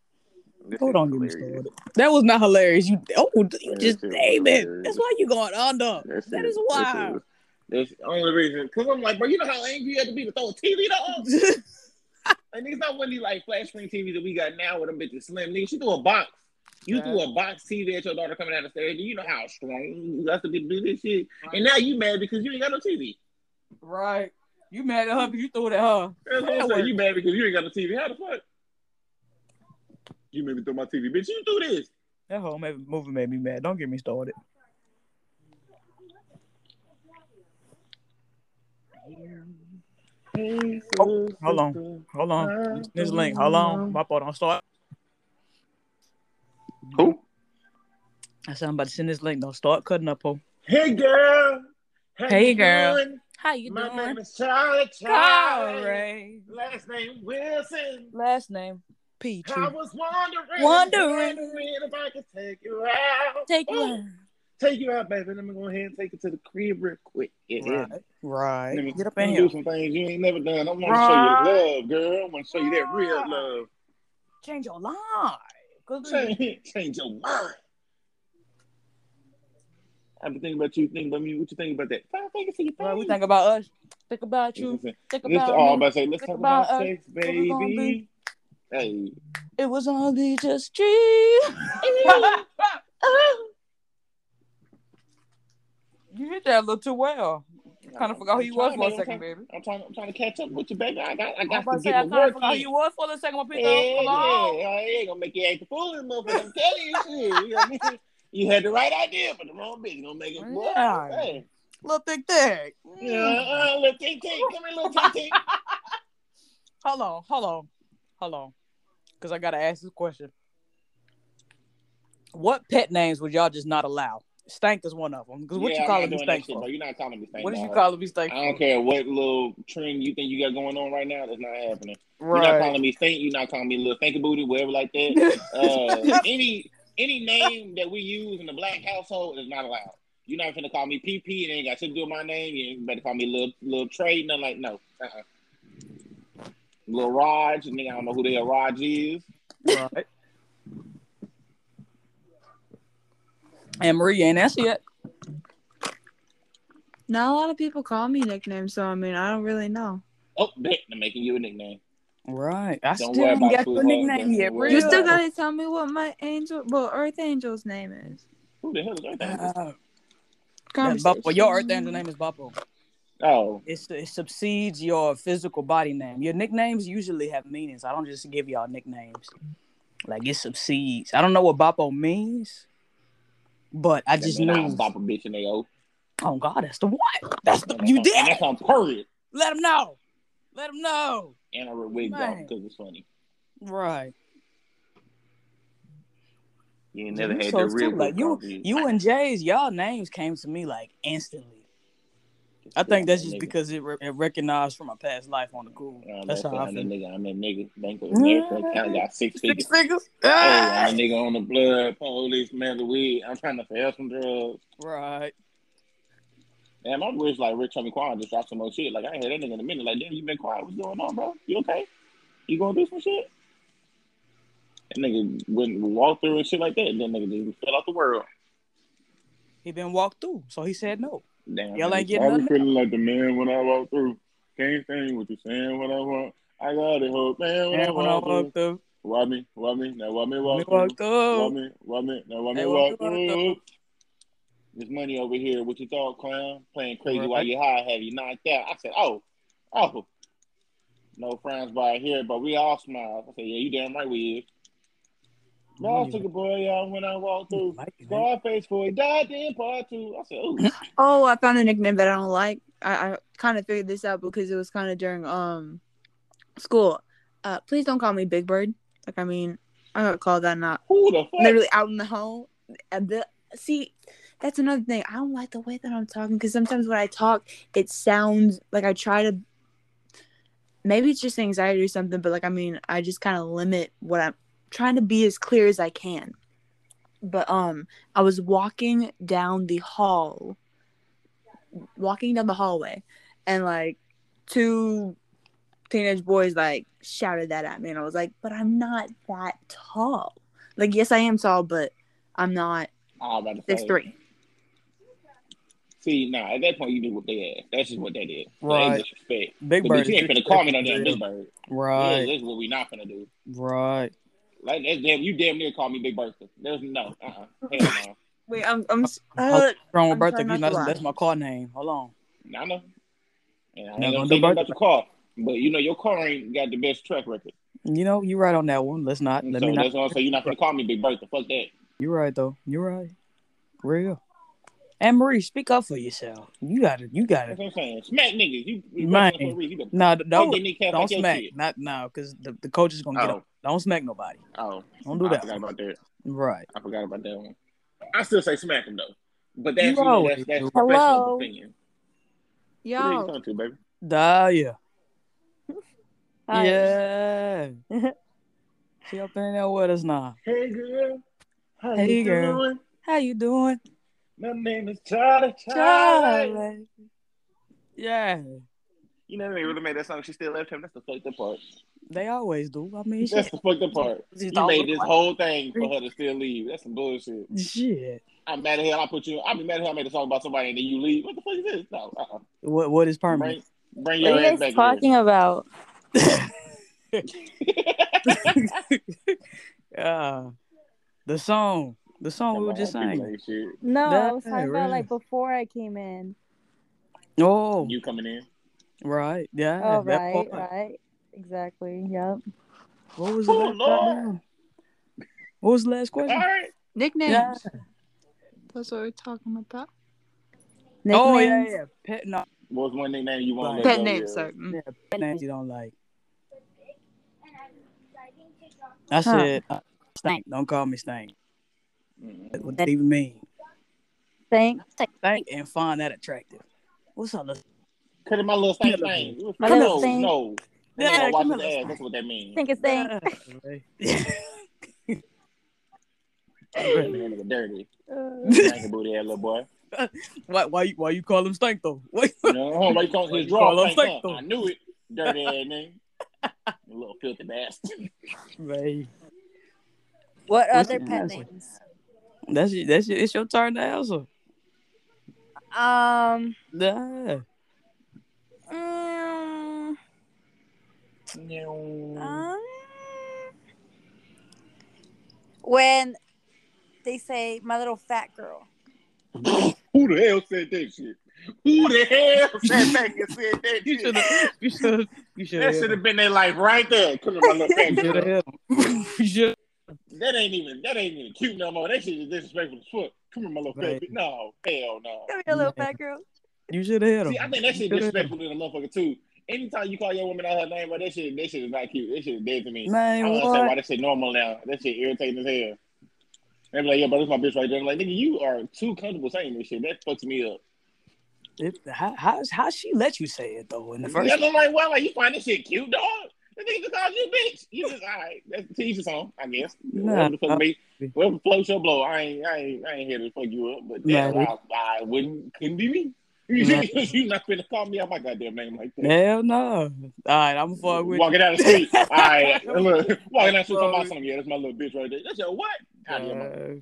This Hold is on, get me started. That was not hilarious. You oh, you just This name it. That's why you going under. This That is wild. That's the only reason. Cause I'm like, bro, you know how angry you had to be to throw a TV to (laughs) And it's not one of these like flat screen TVs that we got now with them bitches slim. Nigga, she threw a box. You Right. threw a box TV at your daughter coming down the stairs. You know how strong you got to be to do this shit. And now you mad because you ain't got no TV. right. You mad at her because you threw it at her. That's what I'm saying. You mad because you ain't got no TV. How the fuck? You made me throw my TV, bitch. You do this. That whole movie made me mad. Don't get me started. Oh, hold on. Hold on. This link. Hold on. Boppo, don't start. Who? I said I'm about to send this link. Don't start cutting up, ho. Hey girl. How Hey, you girl. doing? How you doing? My doing? name is Charlie. Charlie. Corey. Last name Wilson. Last name Peachy. I was wondering, Wondering. wondering if I could take you out. Take you Ooh, out. Take you out, baby. Let me go ahead and take you to the crib real quick. Yeah. Right. Right. Let me, Get up let in here. do some things you ain't never done. I want to show you love, girl. I want to show you that real love. Change your life. Cause Change, change your mind. I've been thinking about you, Think about me. What you think about that? Five fingers to your Right, we face. think about us. Think about you. Think Let's, about oh, I'm about to say, let's Think talk about about us. sex, What we gonna baby. Hey, It was only just dream. (laughs) (laughs) you hit that a little too well. Kind of forgot who you was for a second, baby. I'm trying, I'm trying to catch up with you, baby. I got, I got to get I my kind of work forgot who you was for a second, my people. Come on. yeah, I ain't gonna make you act a fool motherfucker. I'm telling you, shit. You, know what I mean? (laughs) you had the right idea, but the wrong bitch gonna make it. Boy, Yeah. hey. Little thick thick. Yeah, uh, little ting ting, come here, little ting ting. (laughs) Hold on, hold on, hold on. Because I got to ask this question. What pet names would y'all just not allow? Stank is one of them. Because what yeah, you calling me stank shit, for? bro. You're not calling me stank. What is you dog. calling me stank I don't for? care what little trend you think you got going on right now. That's not happening. You're not calling me Stank. You're not calling me little thinky booty, whatever like that. (laughs) Uh, any any name that we use in the black household is not allowed. You're not gonna call me PP. It ain't got shit to do with my name. You better call me little little Trey. Nothing like no. Uh-uh. Little Raj. Nigga, I don't know who the hell Raj is. right. And Marie ain't answer yet. Not a lot of people call me nicknames, so I mean, I don't really know. Oh, bet I'm making you a nickname. Right. I Don't still worry ain't about got it, your nickname Don't yet. worry You Real. still about gotta tell me what my angel, well, Earth Angel's name is. Who the hell is that? Uh, that's Conversation. Boppo. Your Earth Angel name is Boppo. Oh, It's, it subsedes your physical body name. Your nicknames usually have meanings. I don't just give y'all nicknames. Like it subsedes. I don't know what Boppo means, but I that just mean I knew. don't a bitch in they O. Oh God, that's the one. That's the you did. That's on period. Let him know. Let him know. And I wigs off because it's funny. Right. You ain't never You had so the real like you. you and Jay's y'all names came to me like instantly. I think that's just Nigga. because it, re- it recognized from my past life on the cool. Uh, That's that's how I I'm that feel. nigga. I'm that nigga. Bank of America. account got six figures. Six figures. Hey, Ah! I'm a nigga on the blood. Police, man, the weed. I'm trying to sell some drugs. Right. Man, my wish like Rich Homie Quan just dropped some more shit. Like I ain't heard that nigga in a minute. Like, damn, you been quiet. What's going on, bro? You okay? You gonna do some shit? That nigga went and walked through and shit like that. And then nigga just fell out the world. He been walked through, so he said no. Damn. Y'all man, ain't getting I be feeling like the man when I walk through. Can't stand what you saying what I want. I got it, hope man when I And when I walk through. through, Why me? Why me? Now why me when walk he through? walked Why me? Why me? Now why me Hey, walk walk through? through? There's money over here. What you thought, clown? Playing crazy Right. while you high. Have you knocked out? I said, oh, oh. No friends by here, but we all smile. I said, yeah, you damn right we is. Boss took a boy out when I walked through. Like it, man. Scarface for he died in part two. I said, ooh. (laughs) Oh, I found a nickname that I don't like. I, I kind of figured this out because it was kind of during um school. Uh, please don't call me Big Bird. Like, I mean, I got called that not Who the fuck? literally out in the home. And the see, that's another thing. I don't like the way that I'm talking because sometimes when I talk, it sounds like I try to. Maybe it's just anxiety or something, but like I mean, I just kind of limit what I'm trying to be as clear as I can. But um, I was walking down the hall, walking down the hallway, and like two teenage boys like shouted that at me, and I was like, "But I'm not that tall. Like, yes, I am tall, but I'm not I was six say. three. See, nah, at that point you knew what they had. That's just what that is. Right. That is disrespect. Big Bird. you ain't finna comment on that Big Bird. Yeah, Right. that's what we not gonna do. Right. Like that's damn, you damn near call me Big Bertha. There's no, uh, uh hell no. (laughs) Wait, I'm I'm s- How uh, strong I'm birthday? trying That's, not to lie. that's my car name. Hold on. I know. And I ain't gonna gonna do say about your car, but you know your car ain't got the best track record. You know, you're right on that one. Let's not. Let so me not. that's why I'm saying you're not gonna call me Big Bertha. Fuck that. You're right though. You're right. Real. Anne Marie, speak up for yourself. You got it. You got That's it. what I'm saying. Smack niggas. You, you Man. for a reason. You Nah, don't fuck they niggas don't smack. shit. Not now, because the, the coach is gonna get Oh. up. Don't smack nobody. Oh, Don't do I that. forgot about that. Right. I forgot about that one. I still say smack him though. But that's You you know, that's that's do. professional Hello? opinion. Who the you yo. talking to, baby? Dahlia. (laughs) Hi. Yeah. she up in there with us now. Hey girl, how Hey, you girl. doing? How you doing? My name is Charlie. Charlie. Charlie. Yeah. You know they really made that song. She still left him. That's the fucked up part. They always do. I mean, That's shit. the fucked up part. (laughs) She's You made this like- whole thing for her to still leave. That's some bullshit. Shit. I'm mad at hell. I put you. I'll be mad at hell. I made a song about somebody and then you leave. What the fuck is this? No. Uh-uh. What what is permanent? Bring, bring your are you ass guys back talking about? here. (laughs) Yeah. (laughs) Uh, the song. The song we were just People saying. No, That- I was talking about like before I came in. Oh, You coming in? right. Yeah. Oh, right, part. right. Exactly. Yep. What was the Oh, last Lord. What was the last question? right. Nicknames. Yeah. That's what we're talking about. Oh yeah, yeah. Pet no What's one nickname you want? Pet Pet names, sorry. Mm. yeah, pet names you don't like. I Huh. said uh, stank. Don't call me stank. Mm-hmm. What that even mean? Thanks. Stank and find that attractive. What's up? let's- Cut my little stank Come thing. My no, little stank. no. Yeah, Yeah, watch come his ass. That's what that means. Think it's thing. That (laughs) nigga dirty. Uh, booty ass little boy. why why you why you call him stank though? What? You know, why you call his Call him stank, stank, though. I knew it. Dirty (laughs) ass nigga. You little filthy bastard. Man, what other pet names? That's your, that's your, it's your turn to answer. Um. Yeah. mm, um, when they say my little fat girl. Who the hell said that shit? Who the hell sat back and said that You should shit? have. You should. You should That should have been their life right there. Come on, my little fat You should girl. have. (laughs) You should. That ain't even that ain't even cute no more. That shit is disrespectful as fuck. Come on, my little Right. fat bitch. No, hell no. Come here, little Man. fat girl. You should have hit him. See, I think that shit shoulda disrespectful to the motherfucker too. Anytime you call your woman out her name, but that shit, that shit is not cute. That shit is dead to me. him. I Man, don't understand why what? that shit normal now. That shit irritating as hell. They be like, yeah, but this my bitch right there. I'm like, nigga, you are too comfortable saying this shit. That fucks me up. It, how how how she let you say it though in the first? Yeah, I'm like, well, like you find this shit cute, dog. The nigga just called you a bitch. You just all right. That's the each his own, I guess. Nah, whatever the fuck me, whatever floats your blow. I ain't, I ain't, I ain't here to fuck you up. But Nah, I, I wouldn't, couldn't be me. (laughs) Nah. you not gonna call me out my goddamn name like that. Hell no. All right, I'm gonna fuck with Walking down the street. (laughs) All right, look, walking down the street, about with- something. Yeah, that's my little bitch right there. That's your what? you. Out of your mind. Uh,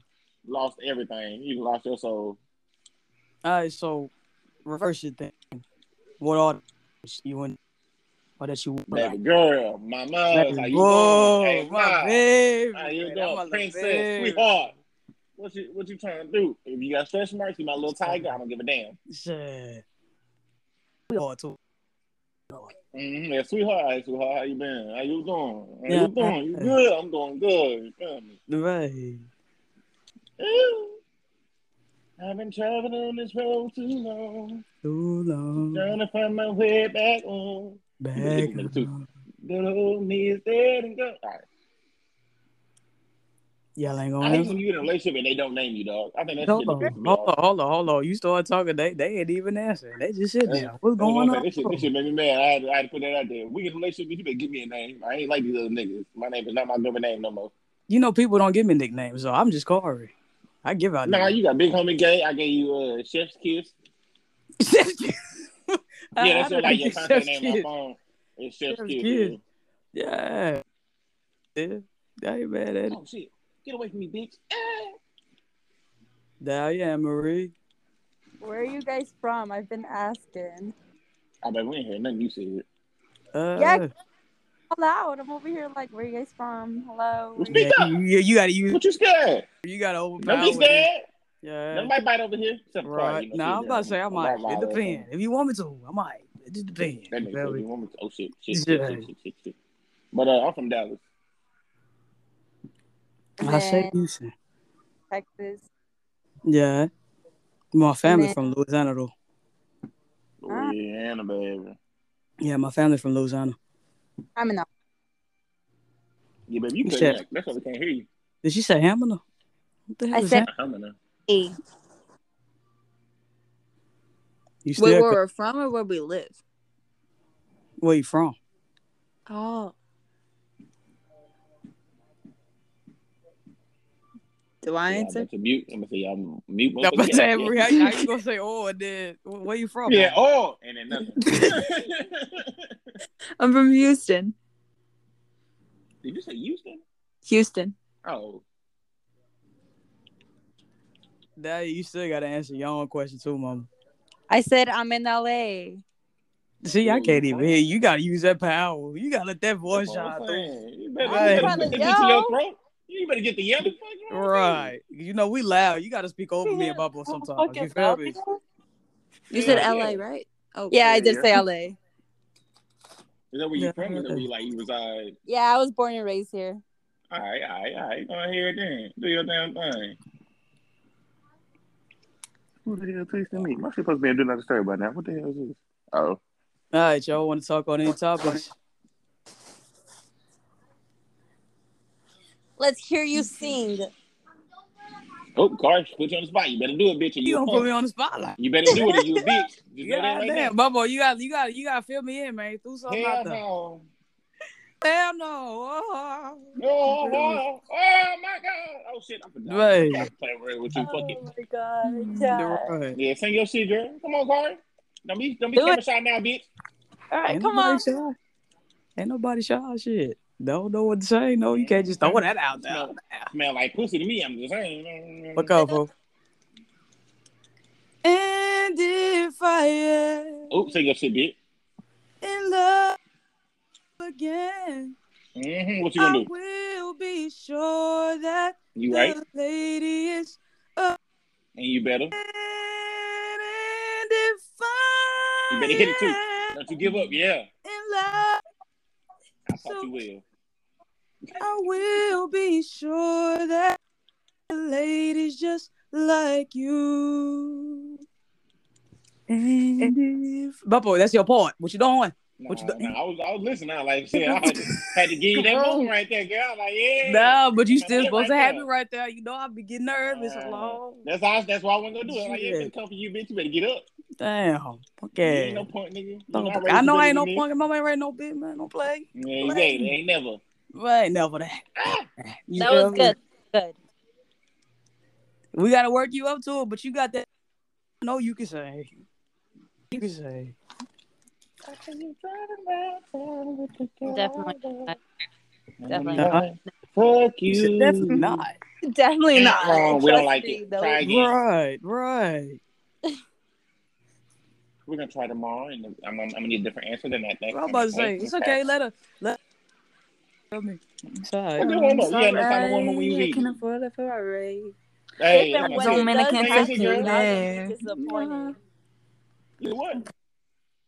Lost everything. You lost your soul. all right, so reverse your thing. What are you want? Or that you Baby girl, my mom, how you Whoa, doing? Hey, my baby. How you man, doing, princess, baby. sweetheart? What you what you trying to do? If you got stretch marks, you my little tiger. I don't give a damn. Shit. Sweetheart, too. Mm-hmm. Yeah, sweetheart, hey, sweetheart, how you been? How you doing? How Yeah, you doing? You good? I'm doing good. You feel me? Right. I've been traveling on this road too long, Too long. trying to find my way back home. Back. Nigga, Good old me is dead and gone. All right. Y'all ain't gonna hate answer. when you get in a relationship and they don't name you, dog. I think that's Hold shit on, that pisses me hold on, hold on, hold on. You start talking, they they ain't even answering. They just sitting Hey, there. What's going gonna on? this shit, this shit made me mad. I had, to, I had to put that out there. We get in a relationship, you better give me a name. I ain't like these other niggas. My name is not my government name no more. You know, people don't give me nicknames, so I'm just Corey. I give out Nah, nicknames. you got Big Homie Gay. I gave you a uh, Chef's Kiss. (laughs) Yeah, that's your, like your contact name on my phone. It's Chef's, Chef's Kiss. Kiss. yeah. Yeah. Yeah. I ain't mad at it. Oh shit! Get away from me, bitch. Ah. There I am, Marie. Where are you guys from? I've been asking. I bet we ain't heard nothing you said. It. Uh, Yeah. Loud. I'm over here like, where are you guys from? Hello. Well, where you- speak yeah, up. you, you, you gotta use What you scared? you gotta Don't be scared. Yeah. Nobody bite over here. Except for Carl, you know, Now I'm about to say I I'm might. not It loud, depends. If you want me to, I might. It just depends. That You nigga feel said me? you want me to. Oh shit, shit, shit, Yeah. shit, shit, shit, shit. But uh, I'm from Dallas. I say then Houston. Texas. Yeah. My family then- from Louisiana though. Louisiana, baby. Yeah, my family from Louisiana. I'm in the Yeah, baby, you You cut said- back. That's why we can't hear you. Did she say Hamilton? What the hell I is said- Ham- I'm in there. A. You still Wait, cut- where we're from or where we live? where you from? Oh. Do I Yeah, I'm answer? about to mute. I'm gonna say I'm mute. I'm about to say, (laughs) how, how you gonna say oh and then where you from? Yeah, mama? oh, and then nothing. (laughs) I'm from Houston. Did you say Houston? Houston. Oh, Daddy, you still gotta answer your own question too, mama. I said I'm in LA. See, I can't even hear. You gotta use that power. You gotta let that voice that's shine through. You better, Right. you I'm better get to your yell. throat. You better get the yelling. Fuck, you know Right. You know, we loud. You gotta speak over me about (laughs) us sometimes. You feel me? You said yeah. LA, right? Oh, Yeah, I did say LA. Is that where you Yeah. from? Or is that where you like you reside? Yeah, I was born and raised here. All right, all right, all right. Go ahead then. Do your damn thing. Who the hell texting me? My shit supposed to be in do not disturb by now. What the hell is this? Oh. All right, y'all want to talk on any topics? Let's hear you sing. Oh, Car, put you on the spot. You better do it, bitch. You you a gonna put me on the spotlight? You better do it, or you a bitch. Just know Yeah, that right damn, Bubba, you got, you got, you got to fill me in, man. Do now. something Hell out there. no. Hell no. Oh. Oh, oh, oh my God. Oh shit, I'm forgot. Right. I'm playing with you. Fuck it. Oh my god. Mm-hmm. You're right. Yeah, sing your shit, girl. Come on, Car. Don't be, don't be Do camera shy now, bitch. All right, Ain't come nobody on. shy. Ain't nobody shy. Shit. Don't know what to say. No, you can't just throw that out there. Smell, smell like pussy to me. I'm just saying. Look out, folks. And if I am Oh, sing your shit, bitch. in love again, Mm-hmm. What you gonna do? will be sure that You right? the lady is And you better. And if I You better hit it too. Don't you give up. Yeah. in love, I thought you will. I will be sure that the lady's just like you. And if Bubba, that's your part. What you doing? No, What you no, do- I was I was listening. I like shit. I had to, (laughs) had to give you that Come moment right there, girl. Like yeah. No, but you still that supposed to have there. me right there. You know I be getting nervous Uh, alone. That's how. That's why I wasn't gonna do it. Like yeah, Shit. it's come for you, bitch. You better get up. Damn. You Okay. ain't no point, nigga. You Don't- I know I ain't no better than punk. Mama ain't ready no bit, man. Don't play. this. Yeah, exactly. Ain't never. Right, never that. You That was good. Good. We gotta work you up to it, but you got that. No, you can say. You can say. Definitely. Definitely. Fuck You you. said definitely not. Definitely not. wrong. We don't like me, it. those- Try again. Right, right. (laughs) We're gonna try tomorrow, and I'm, I'm, I'm gonna need a different answer than that. Thank I'm about to say it's okay. Let her. Let. Tell me. It's all What right. the warm up? You had no time to warm up I can afford a Ferrari. Hey, I'm and not when saying- it Dominican does Sing your shit, happen, girl. I'm tequila. gonna be disappointed. You what?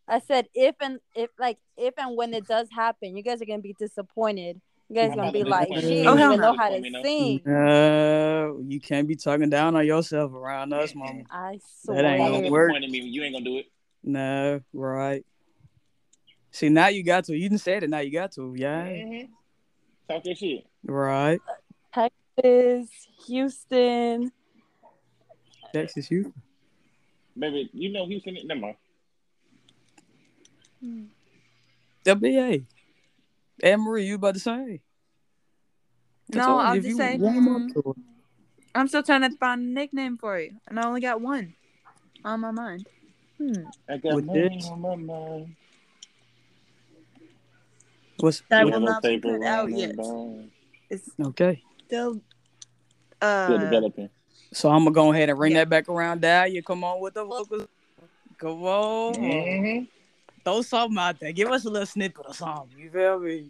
I said if and if like if and when it does happen, you guys are gonna be disappointed. You guys are gonna be like, she Oh, don't even know how to sing. Uh, you can't be talking down on yourself around us, mama. I That ain't gonna work. disappointed me you ain't gonna do it? No, right. See, now you got to. You didn't say it. Now you got to. Yeah. Mm-hmm. Talk your shit. Right. Texas, Houston. Texas, you. Baby, you know Houston. Never mind. WBA. Anne Marie, you about to say? I No, I'll just you say, warm up mm. I'm still trying to find a nickname for you, and I only got one on my mind. Hmm. I got With money this? on my mind. What's That Yellow will not be paper put out yet. and. It's okay? still Still uh developing. So I'm gonna go ahead and ring Yeah. that back around. Dad, you come on with the vocals. Come on, Mm-hmm. Throw something out there. Give us a little snippet or something. You feel me?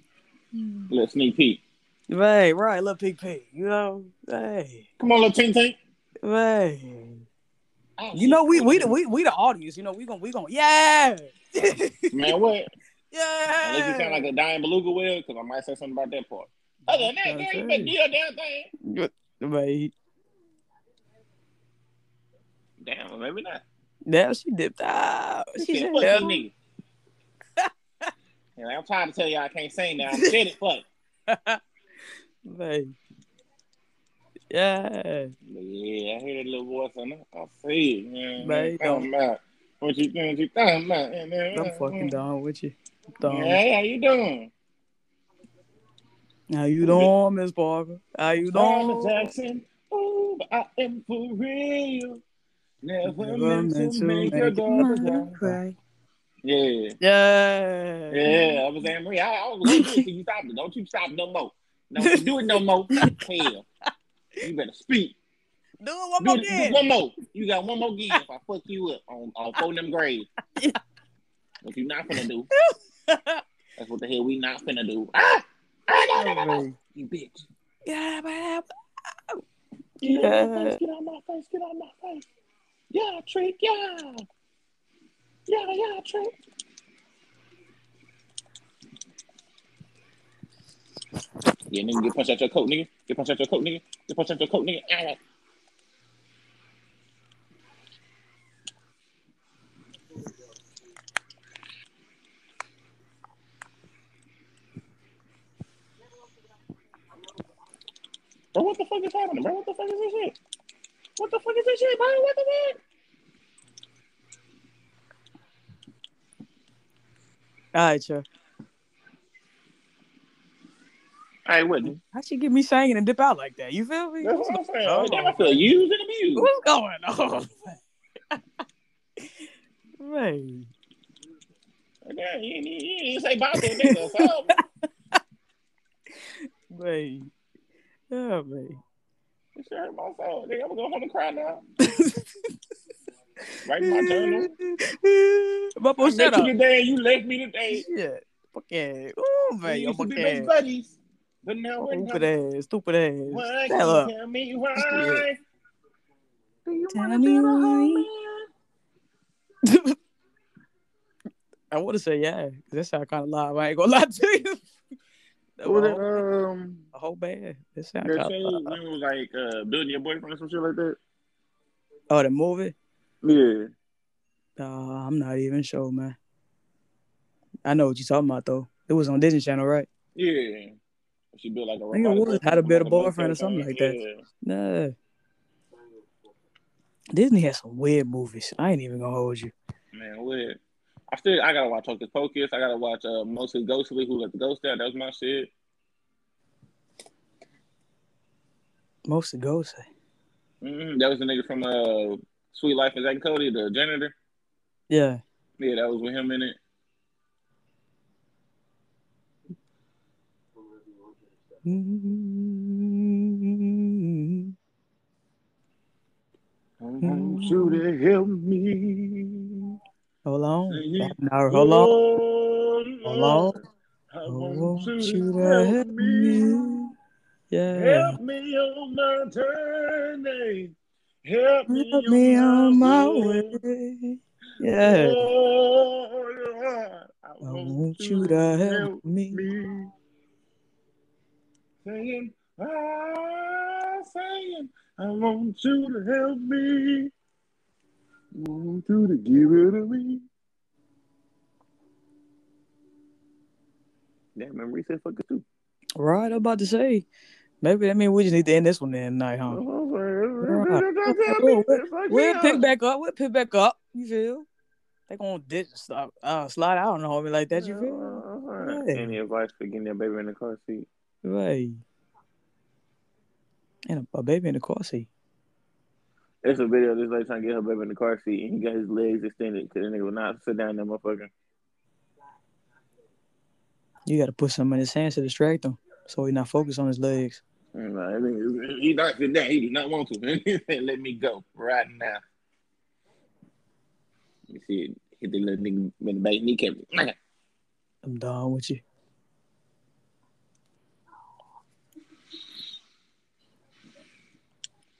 hmm. Little sneak peek. Right, right, little peek peek. You know, hey, Come on, little tink tink. Right. You know, we we the we, we the audience. You know, we gonna we gonna yeah, (laughs) Man, what? (laughs) yeah. Unless you sound like a dying beluga whale, because I might say something about that part. Other than that, Trying girl, you tell better you. do your damn thing. Right. Damn, well, maybe not. Now she dipped out. She She said, said, fuck yeah. you niggas. And I'm trying to tell y'all I can't sing now. I said it, fuck. (laughs) Yeah. Yeah, I hear that little voice on it. I see it, man. Man, What you talking about? What you doing? What you talking about? I'm fucking done with you. Done. Hey, how you doing? How you doing, Miss Parker? How you doing? Jackson. But I am for real. Never, Never meant, meant to to make your make daughter cry. Yeah. Yeah. Yeah, I was Anne Marie. I, I was it till you stop it. Don't you stop no more. Don't do it no more. (laughs) Hell. You better speak. Do it one Do more it, do one more. You got one more again if I fuck you up on, on four them grades. What you not finna do. (laughs) That's what the hell we not finna do. Ah! Ah, no, no, no, no. You bitch. Yeah, man. Get out my Yeah. face, get out my face, get out my face. Yeah, trick, yeah. Yeah, yeah, trick. Yeah, nigga, get punched out your coat, nigga. Get punched out your coat, nigga. Get punched out your coat, nigga. Ah. Bro, what the fuck is happening, bro? What the fuck is this shit? What the fuck is this shit, bro? What the fuck? All right, sure. Hey, what? dude? How she get me singing and dip out like that? You feel me? That's what I'm saying. Oh. Damn, I feel used and abused. What's going on? Right. Damn, you, you, you didn't say about that nigga. Right. Yeah, man. sure hurt my soul. Nigga, I'm gonna go home and cry now. (laughs) Right in my journal. (laughs) My I shut up. you today and you left me today. Shit. Fuck yeah. Oh, We man. used Your to be best buddies. But now we're Stupid not. ass. Stupid ass. Why Shut can't up. tell me why? Shit. Do you Tell wanna me be the why. homie? (laughs) I want to say yeah. 'cause That sound kind of live. I ain't gonna (laughs) lie to you. That was was a whole, um, a whole band. That sound that kind show of when it was like uh, building your boyfriend or some shit like that? Oh, the movie? Yeah. Uh, I'm not even sure, man. I know what you're talking about though. It was on Disney Channel, right? Yeah. She built like a think it was person How to from, Build a Boyfriend or something like thing. Nah. Disney has some weird movies. I ain't even gonna hold you. Man, weird. I still I gotta watch Hocus Pocus. I gotta watch uh, mostly Ghostly, Who Let the Ghost Out. That was my shit. Mostly of ghosts. hmm That was the nigga from uh, Suite Life is that Cody, the janitor. Yeah. Yeah, that was with him in it. Mm-hmm. I want you to help me. Hold on. Now, hold on. Oh, Hold on. I I want you to help me. Yeah. Help me on my journey. Help me, Help me on my way. way. Yeah. Oh, Lord, I I want you to help me. me. Saying, ah, saying, I want you to help me. I want you to give it to me. That memory said fuck it too. Right, I'm about to say. Maybe that means we just need to end this one then tonight, huh? We'll, we'll pick back up. We'll pick back up. You feel? They gonna ditch stop uh, slide out on the homie like that. You feel? Hey. Any advice for getting that baby in the car seat? Right. And a, a baby in the car seat. There's a video of this lady trying to get her baby in the car seat, and he got his legs extended because the nigga will not sit down that motherfucker. You got to put something in his hands to distract him, so he not focused on his legs. And, I think he not sit down. He did not want to. (laughs) "Let me go right now." You see it hit the little nigga in the back kneecap. (laughs) I'm done with you.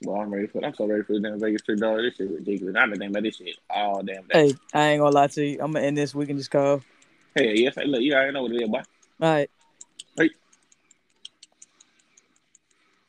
Well, I'm ready for. It. I'm so ready for the damn Vegas trip, dog. This shit ridiculous. I've been thinking about this shit all damn day. Hey, I ain't gonna lie to you. I'm gonna end this. We can just call. Hey, yes, hey, look, you already know what it is, boy. All right.